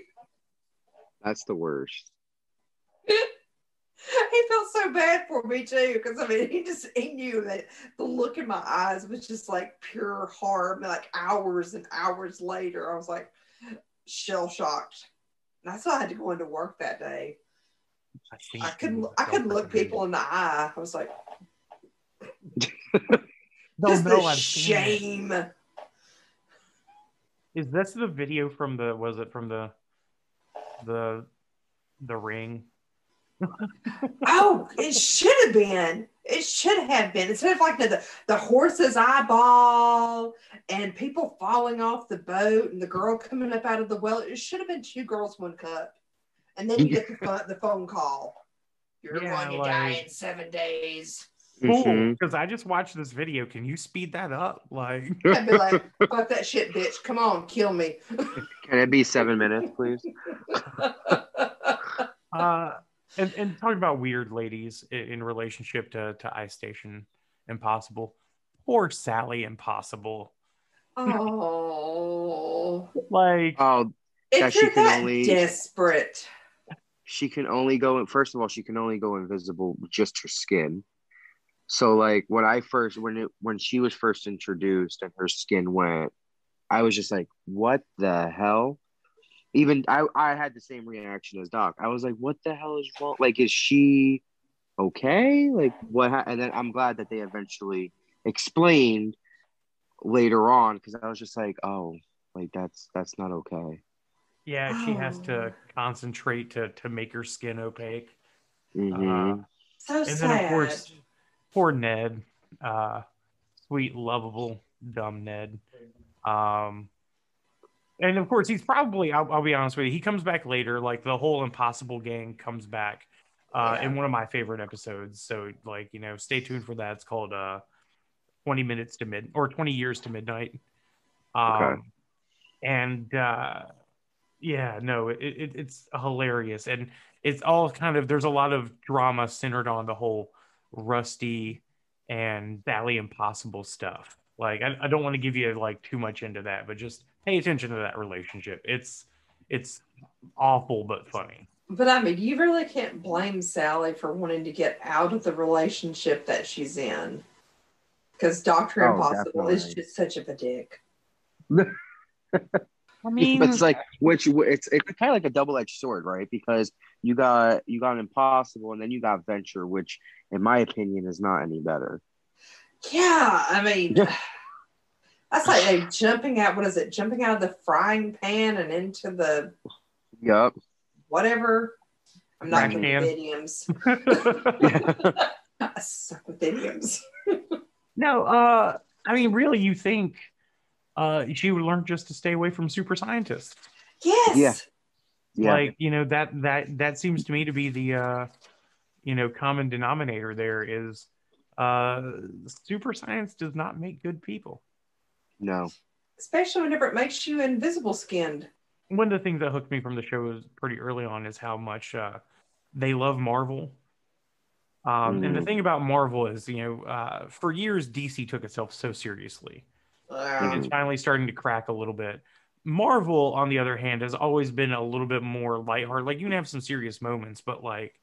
That's the worst. he felt so bad for me too, because I mean, he just he knew that the look in my eyes was just like pure horror. I mean, like hours and hours later, I was like shell shocked. That's why I had to go into work that day. I, I couldn't I couldn't look people in the eye. I was like, No, just no, the I've seen it. shame. Is this the video from the? Was it from the, the, the ring? Oh, it should have been. It should have been. Instead of like the, the, the horse's eyeball and people falling off the boat and the girl coming up out of the well, it should have been two girls, one cup. And then you get the, phone, the phone call. You're Yeah, going to die in seven days. Cool, Mhm. because I just watched this video. Can you speed that up? Like, I'd be like, fuck that shit, bitch. Come on, kill me. Can it be seven minutes, please? uh, and and talking about weird ladies in, in relationship to to Ice Station Impossible. Poor Sally Impossible. oh. Like, Oh, If she you're can that only- desperate. she can only go in first of all she can only go invisible with just her skin so like when i first when it when she was first introduced and her skin went i was just like what the hell even i i had the same reaction as doc i was like what the hell is wrong like is she okay like what ha-? and then i'm glad that they eventually explained later on because i was just like oh like that's that's not okay yeah, she has Oh. to concentrate to to make her skin opaque. Mhm. Uh, So and sad. then of course, poor Ned, uh, sweet, lovable, dumb Ned. Um, and of course, he's probably. I'll, I'll be honest with you. He comes back later. Like the whole Impossible gang comes back uh, Yeah. in one of my favorite episodes. So, like you know, stay tuned for that. It's called uh, Twenty Minutes to Mid or Twenty Years to Midnight. Um, Okay. And uh, yeah, no, it, it, it's hilarious, and it's all kind of. There's a lot of drama centered on the whole Rusty and Sally Impossible stuff. Like, I, I don't want to give you like too much into that, but just pay attention to that relationship. It's it's awful but funny. But I mean, you really can't blame Sally for wanting to get out of the relationship that she's in. Because Dr. Oh, Impossible is just such of a dick. I mean, but it's like which it's it's kind of like a double-edged sword right because you got you got impossible and then you got venture which in my opinion is not any better Yeah, I mean, that's like they jumping out. What is it? Jumping out of the frying pan and into the yep whatever. I'm not Trash good can. with idioms. I suck with idioms. no, uh, I mean, really, you think uh, she would learn just to stay away from super scientists? Yes. Yeah. Yeah Like, you know, that that that seems to me to be the uh, you know common denominator. There is uh, super science does not make good people. no Especially whenever it makes you invisible skinned. one of the things that hooked me from the show is pretty early on is how much uh, they love Marvel. Um, And the Mhm. thing about Marvel is, you know, uh, for years DC took itself so seriously, and Um, it's finally starting to crack a little bit. Marvel, on the other hand, has always been a little bit more lighthearted. Like you can have some serious moments, but like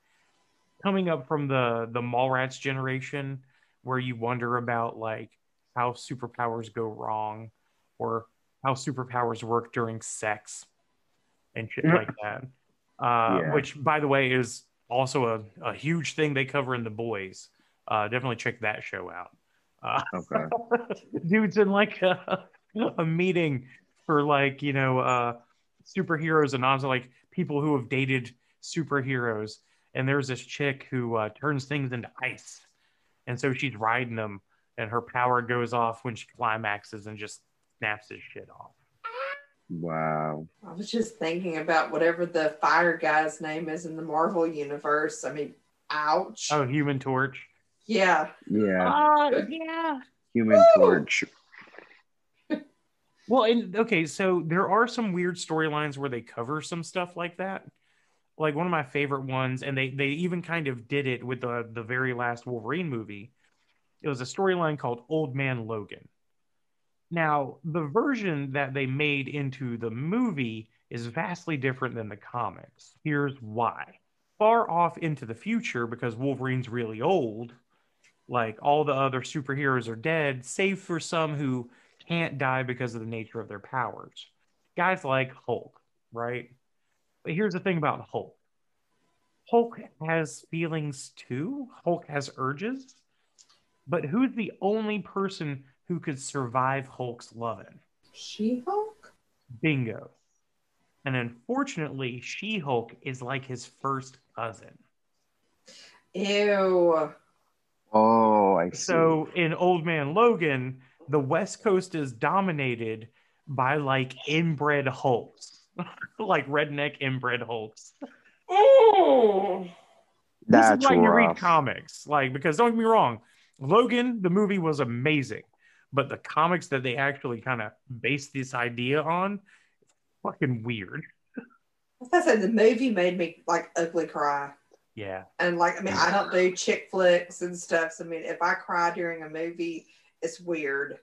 coming up from the the Mallrats generation, where you wonder about like how superpowers go wrong, or how superpowers work during sex, and shit like that. Uh, Yeah. Which, by the way, is also a, a huge thing they cover in The Boys. Uh, definitely check that show out. Uh, okay dude's in like a, a meeting for like you know uh superheroes and also like people who have dated superheroes and there's this chick who uh, turns things into ice and so she's riding them and her power goes off when she climaxes and just snaps his shit off Wow. I was just thinking about whatever the fire guy's name is in the Marvel universe. I mean, ouch. oh human torch Yeah. Yeah. uh, yeah Human Woo! Torch. Well, and okay, so there are some weird storylines where they cover some stuff like that. Like one of my favorite ones, and they they even kind of did it with the the very last Wolverine movie. It was a storyline called Old Man Logan. Now, the version that they made into the movie is vastly different than the comics. Here's why. Far off into the future, because Wolverine's really old, like all the other superheroes are dead, save for some who can't die because of the nature of their powers. Guys like Hulk, right? But here's the thing about Hulk Hulk has feelings too, Hulk has urges. But who's the only person who could survive Hulk's loving? She Hulk? Bingo. And unfortunately, She Hulk is like his first cousin. Ew. Oh, I see. So in Old Man Logan, the West Coast is dominated by like inbred Hulks, like redneck inbred Hulks. Ew. That's this is why you read comics, like because don't get me wrong, Logan the movie was amazing, but the comics that they actually kind of based this idea on, fucking weird. I said, the movie made me like ugly cry. Yeah, And like, I mean, I don't do chick flicks and stuff. So I mean, if I cry during a movie, it's weird.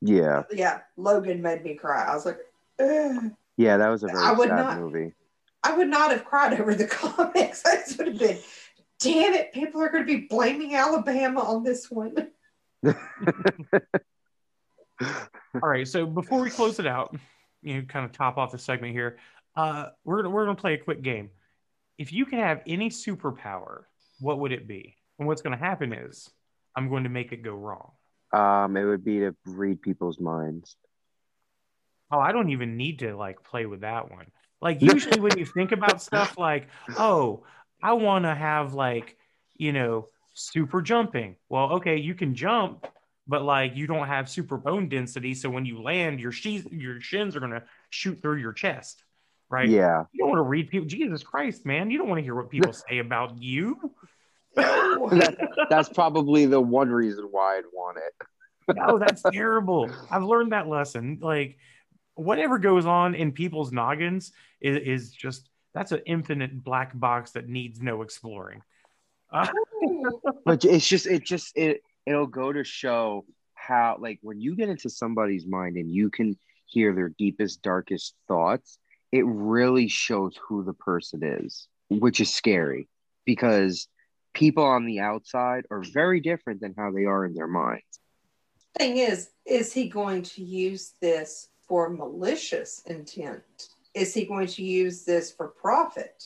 Yeah. Yeah, Logan made me cry. I was like, Ugh. Yeah, that was a very I would sad not- movie. I would not have cried over the comics. I just would have been, damn it, people are going to be blaming Alabama on this one. All right, so before we close it out, you know, kind of top off the segment here, uh, we're gonna we're gonna play a quick game. If you could have any superpower, what would it be? And what's gonna happen is I'm going to make it go wrong. Um, it would be to read people's minds. Oh, I don't even need to like play with that one. Like usually when you think about stuff like, oh, I want to have like, you know, super jumping. Well, okay, you can jump, but like you don't have super bone density, so when you land, your sheath, your shins are gonna shoot through your chest, right? Yeah. You don't want to read people. Jesus Christ, man, you don't want to hear what people say about you. That- that's probably the one reason why I'd want it. no, that's terrible. I've learned that lesson. Like, whatever goes on in people's noggins is, is just that's an infinite black box that needs no exploring. Uh, But it's just it just it it'll go to show how like when you get into somebody's mind and you can hear their deepest darkest thoughts, it really shows who the person is, which is scary because people on the outside are very different than how they are in their minds. Thing is, is he going to use this for malicious intent? Is he going to use this for profit?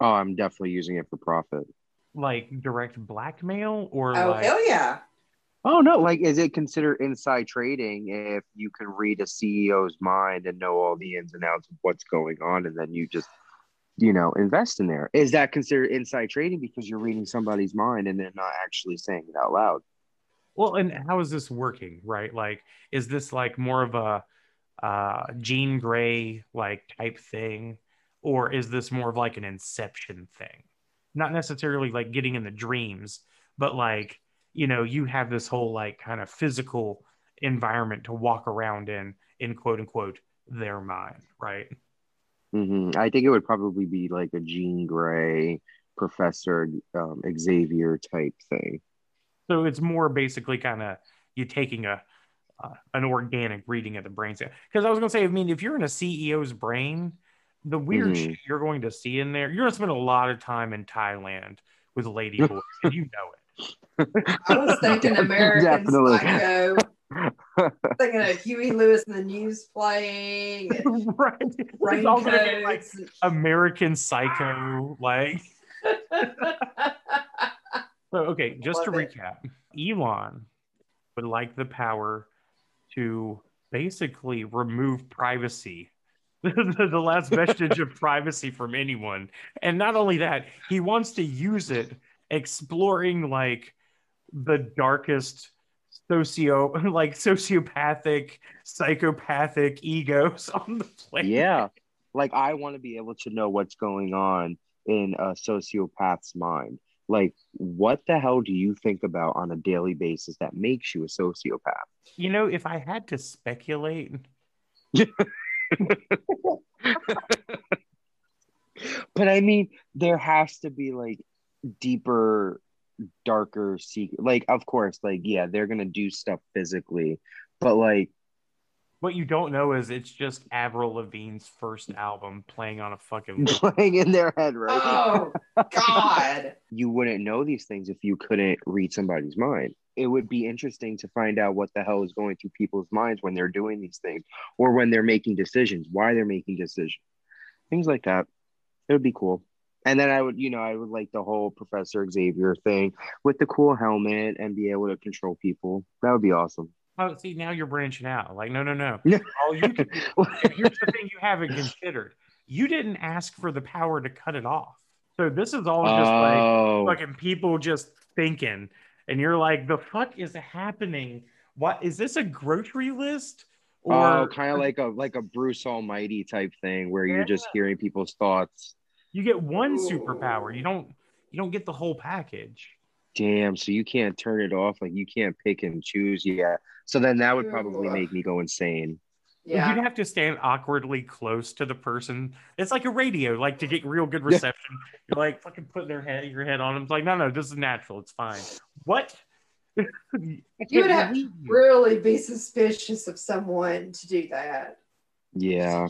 Oh, I'm definitely using it for profit. like direct blackmail or Oh, like hell yeah. Oh no, like is it considered inside trading if you can read a CEO's mind and know all the ins and outs of what's going on and then you just you know invest in there? Is that considered inside trading because you're reading somebody's mind and they're not actually saying it out loud? well, and how is this working? Right? Like, is this like more of a uh, Jean Grey like type thing, or is this more of like an Inception thing? Not necessarily like getting in the dreams, but like you know, you have this whole like kind of physical environment to walk around in, in quote unquote their mind, right? Hmm I think it would probably be like a Jean Grey, Professor um, Xavier type thing. So it's more basically kind of you taking a uh, an organic reading of the brain. Because I was going to say, I mean, if you're in a CEO's brain, the weird Mhm. shit you're going to see in there, you're going to spend a lot of time in Thailand with lady boys, and you know it. I was thinking American Definitely. Psycho. Thinking of Huey Lewis and the News playing, right? It's all be like American Psycho, like. So, okay, just to it. recap, Elon would like the power to basically remove privacy. the, the last vestige of privacy from anyone. And not only that, he wants to use it exploring like the darkest socio like sociopathic psychopathic egos on the planet. Yeah. Like I want to be able to know what's going on in a sociopath's mind. Like, what the hell do you think about on a daily basis that makes you a sociopath? You know, if I had to speculate, But I mean, there has to be like deeper, darker secret. Like, of course, like, yeah, they're gonna do stuff physically, but like, what you don't know is it's just Avril Lavigne's first album playing on a fucking playing in their head, right? Oh God. you wouldn't know these things if you couldn't read somebody's mind. It would be interesting to find out what the hell is going through people's minds when they're doing these things or when they're making decisions, why they're making decisions, things like that. It would be cool. And then I would, you know, I would like the whole Professor Xavier thing with the cool helmet and be able to control people. That would be awesome. Oh, see, now you're branching out. Like, no, no, no. All you can here's the thing you haven't considered. You didn't ask for the power to cut it off. So this is all just oh, like fucking people just thinking, and you're like, the fuck is happening? What is this a grocery list? oh, kind of like a like a Bruce Almighty type thing where you're just hearing people's thoughts. You get one superpower. You don't you don't get the whole package. Damn, so you can't turn it off. Like you can't pick and choose yet. So then that would probably make me go insane. Yeah. You'd have to stand awkwardly close to the person. It's like a radio, like to get real good reception. You're like fucking putting their head your head on them. It's like, no, no, this is natural. It's fine. What? You would have to really be suspicious of someone to do that. Yeah.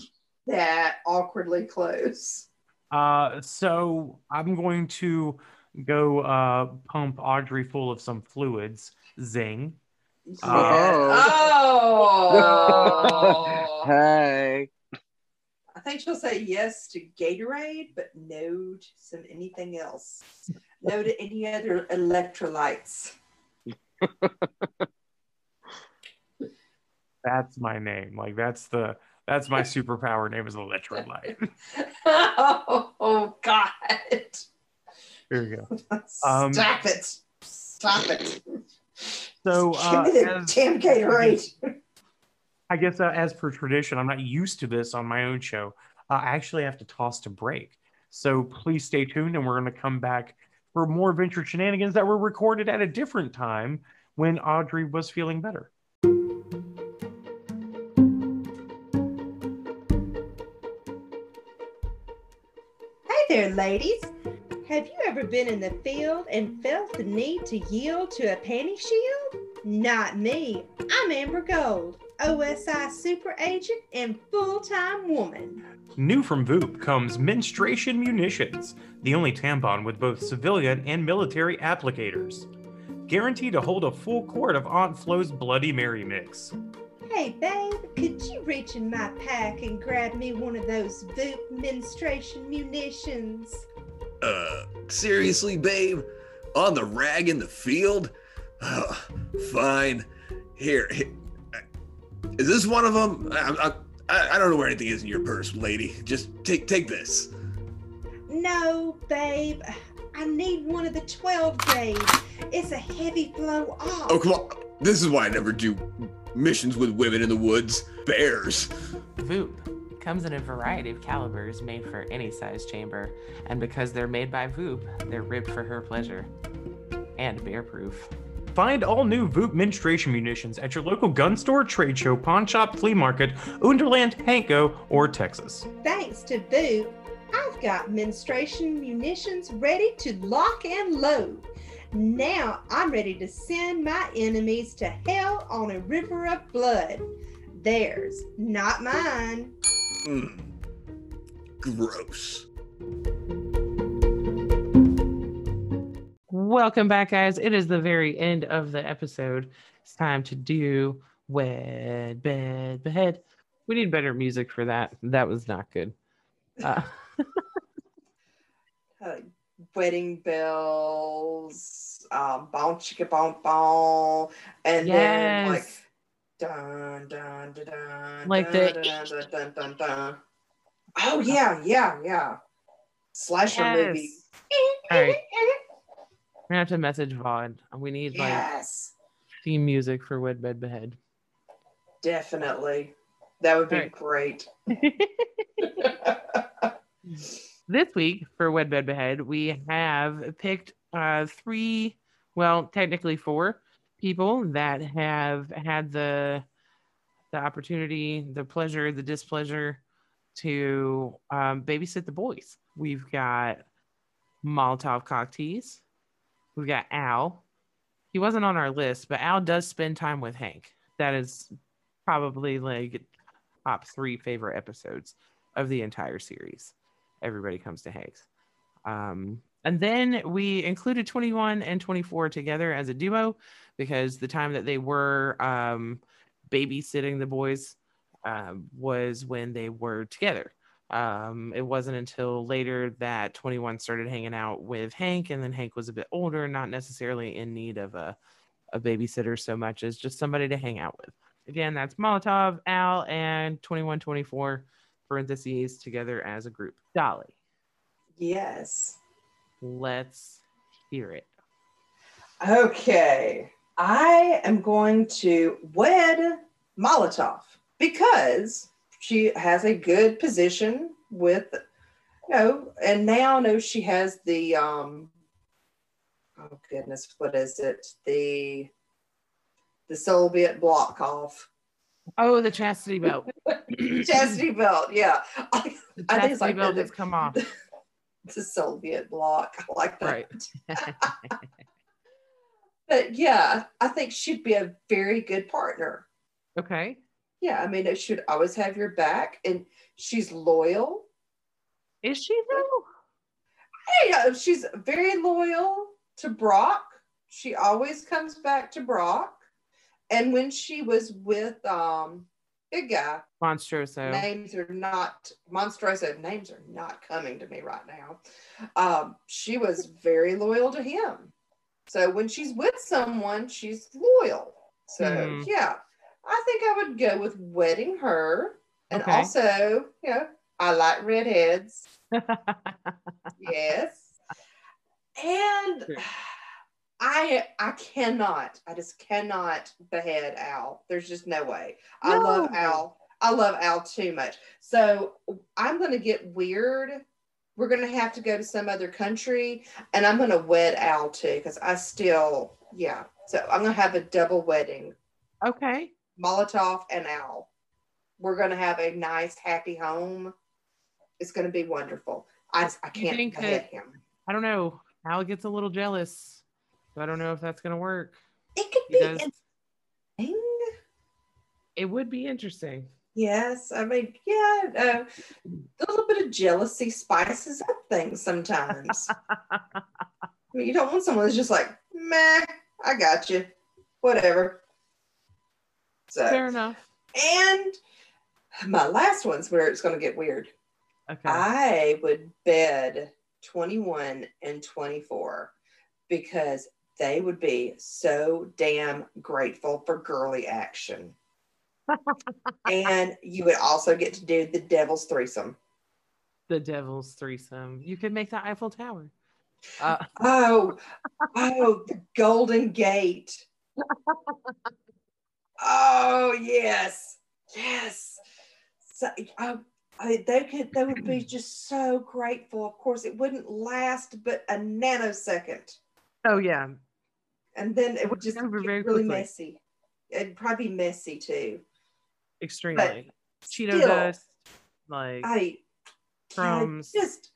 That awkwardly close. Uh, so I'm going to go uh, pump Audrey full of some fluids. Zing. Oh. Hey. I think she'll say yes to Gatorade, but no to some anything else. No to any other electrolytes. That's my name. Like that's the that's my superpower name is electrolyte. oh, God. Here we go. Um, Stop it. Stop it. So uh, Give me the as- damn Gatorade. I guess uh, as per tradition, I'm not used to this on my own show. Uh, I actually have to toss to break. So please stay tuned, and we're going to come back for more Venture Shenanigans that were recorded at a different time when Audrey was feeling better. Ladies. Have you ever been in the field and felt the need to yield to a panty shield? Not me. I'm Amber Gold, OSI super agent and full time woman. New from Voop comes Menstruation Munitions, the only tampon with both civilian and military applicators. Guaranteed to hold a full quart of Aunt Flo's Bloody Mary mix. Hey, babe, could you reach in my pack and grab me one of those Voop menstruation munitions? Uh, seriously, babe? On the rag in the field? Ugh, fine. Here, here. Is this one of them? I, I, I don't know where anything is in your purse, lady. Just take take this. No, babe. I need one of the 12 gauge. It's a heavy blow off. Oh, come on. This is why I never do missions with women in the woods. Bears. Voop comes in a variety of calibers made for any size chamber, and because they're made by Voop, they're ribbed for her pleasure. And bear proof. Find all new Voop menstruation munitions at your local gun store, trade show, pawn shop, flea market, Underland, Hanko, or Texas. Thanks to Boo, I've got menstruation munitions ready to lock and load. Now I'm ready to send my enemies to hell on a river of blood. Theirs, not mine. Mm. Gross. Welcome back, guys. It is the very end of the episode. It's time to do wed, bed, bed. We need better music for that. That was not good. Uh, Uh, wedding bells, um, bon chicka bon bon, and then like. Dun, dun, dun, dun, Like dun, the- dun, dun, dun, dun, dun. Oh yeah, yeah, yeah. Slasher movie. All right. We're have to message Vaughn. We need like Yes, theme music for Wed Bed Behead. definitely. That would be right. great. this week for Wed Bed Behead, we have picked uh, three, well, technically four people that have had the the opportunity, the pleasure, the displeasure to um, babysit the boys. We've got Molotov cocktease. We've got Al. He wasn't on our list, but Al does spend time with Hank. That is probably like top three favorite episodes of the entire series. Everybody comes to Hank's. Um, and then we included 21 and 24 together as a duo because the time that they were um, babysitting the boys uh, was when they were together. Um, it wasn't until later that 21 started hanging out with Hank, and then Hank was a bit older, not necessarily in need of a, a babysitter so much as just somebody to hang out with. Again, that's Molotov, Al, and 2124 parentheses together as a group. Dolly, yes. let's hear it. Okay. I am going to wed Molotov because she has a good position with, you know, and now knows she has the, um, oh goodness, what is it? The, the Soviet block off. Oh, the chastity belt. Chastity belt, yeah. I, The I think chastity like belt the- has come off. the Soviet block. I like that. Right. But yeah, I think she'd be a very good partner. okay. Yeah, I mean, it should always have your back, and she's loyal. Is she though? Hey, uh, she's very loyal to Brock. She always comes back to Brock. And when she was with um big guy, Monstroso. names are not Monstroso. Names are not coming to me right now. Um, she was very loyal to him. So when she's with someone, she's loyal. So Hmm. yeah, I think I would go with wedding her. And Okay. also, you know, I like redheads. yes. And Sure. I I cannot, I just cannot behead Al. There's just no way. I love No. Al. I love Al too much. So I'm gonna get weird. We're gonna have to go to some other country, and I'm gonna wed Al too, because I still, yeah. So I'm gonna have a double wedding. okay. Molotov and Al. We're gonna have a nice, happy home. It's gonna be wonderful. I I can't behead him. I don't know. Al gets a little jealous. So I don't know if that's gonna work. It could He be does. interesting. It would be interesting. Yes, I mean, yeah, uh, a little bit of jealousy spices up things sometimes. I mean, you don't want someone that's just like, meh, I got you, whatever. So, Fair enough. and my last one's where it's going to get weird. Okay. I would bed 21 and 24 because they would be so damn grateful for girly action. and you would also get to do the devil's threesome. the devil's threesome. You could make the Eiffel Tower. Uh, Oh, oh, the Golden Gate. Oh yes, yes. So, oh, I, they could. They would be just so grateful. Of course, it wouldn't last but a nanosecond, oh yeah. And then it would just be get really quickly. messy. It'd probably be messy too. Extremely. Cheeto Still, dust. Like I crumbs. Yeah, just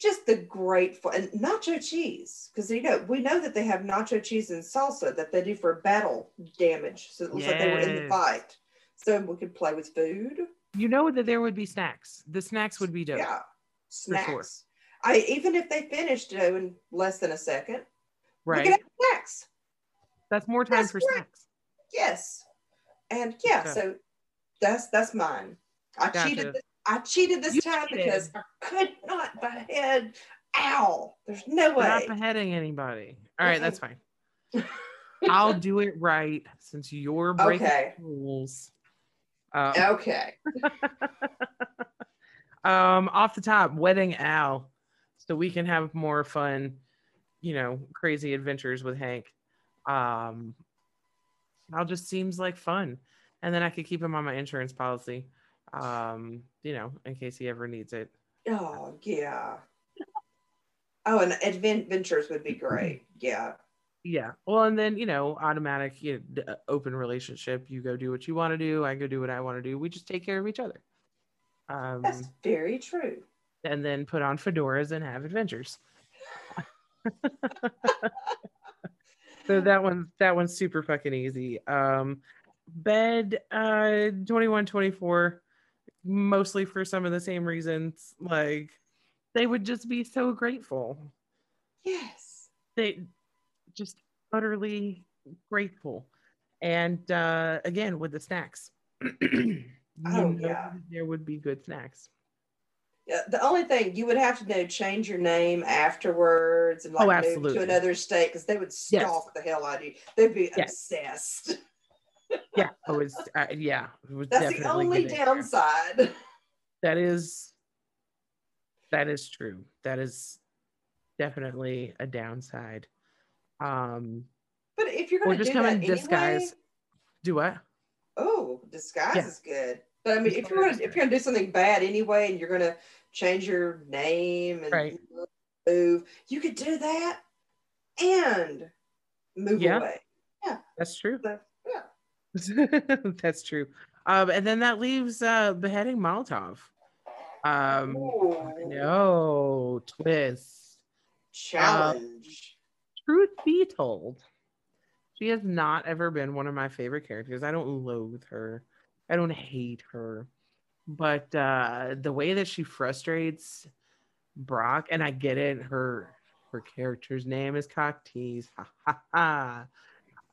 just the grateful and nacho cheese because you know we know that they have nacho cheese and salsa that they do for battle damage so it looks like they were in the fight so we could play with food you know that there would be snacks. The snacks would be dope. yeah snacks sure. i even if they finished uh, in less than a second we Right. could have snacks That's more time That's for great. snacks. yes and yeah Okay. so that's that's mine i Gotcha. cheated this, i cheated this You time cheated. because i could not behead Al. there's no We're not beheading anybody. All right, that's fine. I'll do it right since you're breaking Okay. rules. Uh, Okay. um, off the top, wedding Al, so we can have more fun, you know, crazy adventures with Hank. Um, Al just seems like fun, and then I could keep him on my insurance policy, um, you know, in case he ever needs it. Oh yeah. Oh, and adventures would be great. Yeah. Yeah. Well, and then you know, automatic, you know, uh, open relationship. You go do what you want to do. I go do what I want to do. We just take care of each other. Um, That's very true. and then put on fedoras and have adventures. so that one's that one's super fucking easy. Um, bed uh 21 24 mostly for some of the same reasons like they would just be so grateful Yes. they just utterly grateful and uh again with the snacks Oh, yeah. there would be good snacks the only thing you would have to know change your name afterwards and like Oh, move to another state because they would stalk the hell out of you. They'd be Yes. obsessed. yeah it was uh, yeah it was That's the only there. downside. that is that is true that is definitely a downside um But if you're going to just do come that in anyway, disguise do what oh, disguise Yeah. is good. But I mean, if you're gonna, if you're gonna do something bad anyway, and you're gonna change your name and Right. move, you could do that and move Yeah. away. Yeah, that's true So, yeah. that's true um and then that leaves uh beheading molotov um Ooh, no twist challenge. truth be told, she has not ever been one of my favorite characters. I don't loathe her. I don't hate her. But uh the way that she frustrates Brock, and I get it, her her character's name is Cock Tease. Ha ha ha.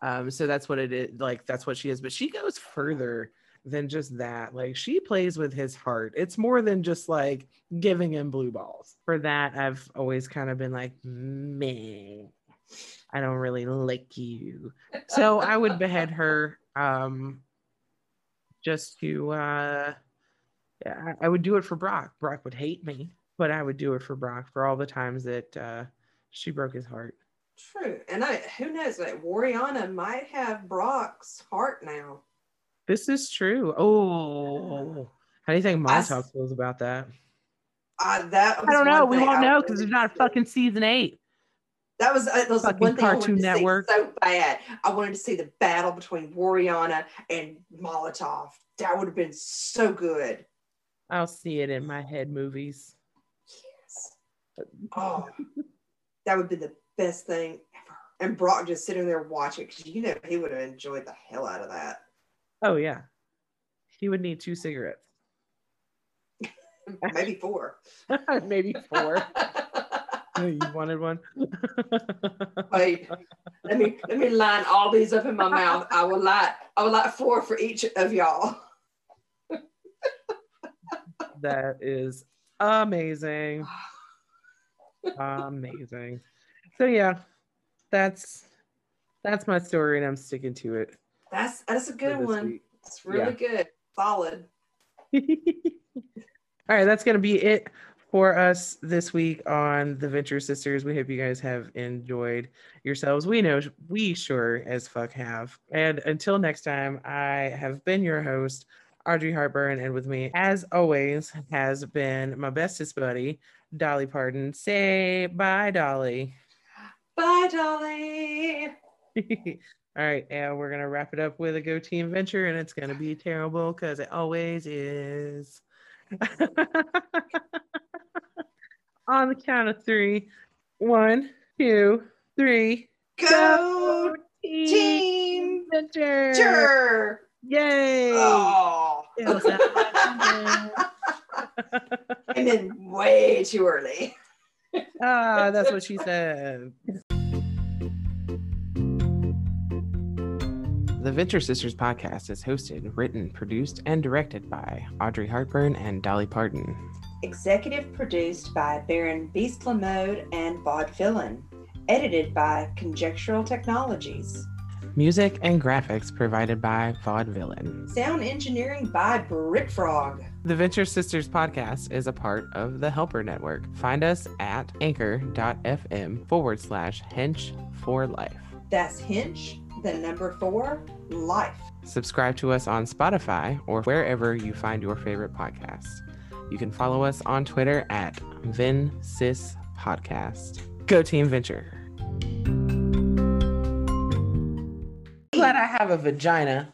Um, so that's what it is, like that's what she is. But she goes further than just that. Like she plays with his heart. It's more than just like giving him blue balls. For that, I've always kind of been like, meh. I don't really like you. So I would behead her um just to uh yeah, I would do it for Brock. Brock would hate me, but I would do it for Brock for all the times that uh she broke his heart. True. And I who knows like Warriana might have Brock's heart now. This is true. Oh, how do you think Molotov feels about that? I that I don't know. We won't I know because there's not a fucking season eight. That was, uh, that was fucking one thing I Cartoon to Network. see so bad. I wanted to see the battle between Warriana and Molotov. That would have been so good. I'll see it in my head movies. Yes. Oh, that would be the best thing ever. And Brock just sitting there watching because you know he would have enjoyed the hell out of that. Oh yeah, he would need two cigarettes, Maybe four. maybe four. you wanted one? Wait, let me let me line all these up in my mouth. I will like I will like four for each of y'all. that is amazing. amazing. So yeah, that's that's my story, and I'm sticking to it. That's that's a good one. week. It's really good. Solid. All right, that's gonna be it for us this week on the Venture Sisters. We hope you guys have enjoyed yourselves. We know we sure as fuck have. And until next time, I have been your host, Audrey Hartburn, and with me, as always, has been my bestest buddy, Dolly Pardon. Say bye, Dolly. Bye, Dolly. All right, and we're gonna wrap it up with a go team venture, and it's gonna be terrible because it always is. On the count of three, one, two, three. Go team, team venture! Sure. Yay! Oh. Feels like and then way too early. ah, that's what she said. The Venture Sisters podcast is hosted, written, produced, and directed by Audrey Hartburn and Dolly Parton. Executive produced by Baron Beast Mode and Bod Villain. Edited by Conjectural Technologies. Music and graphics provided by Vaudevillain. Sound engineering by Brick Frog. The Venture Sisters podcast is a part of the Helper Network. Find us at anchor.fm forward slash hench for life. That's Hench, the number four, life. Subscribe to us on Spotify or wherever you find your favorite podcasts. You can follow us on Twitter at VinSys Podcast. Go Team Venture. Glad I have a vagina.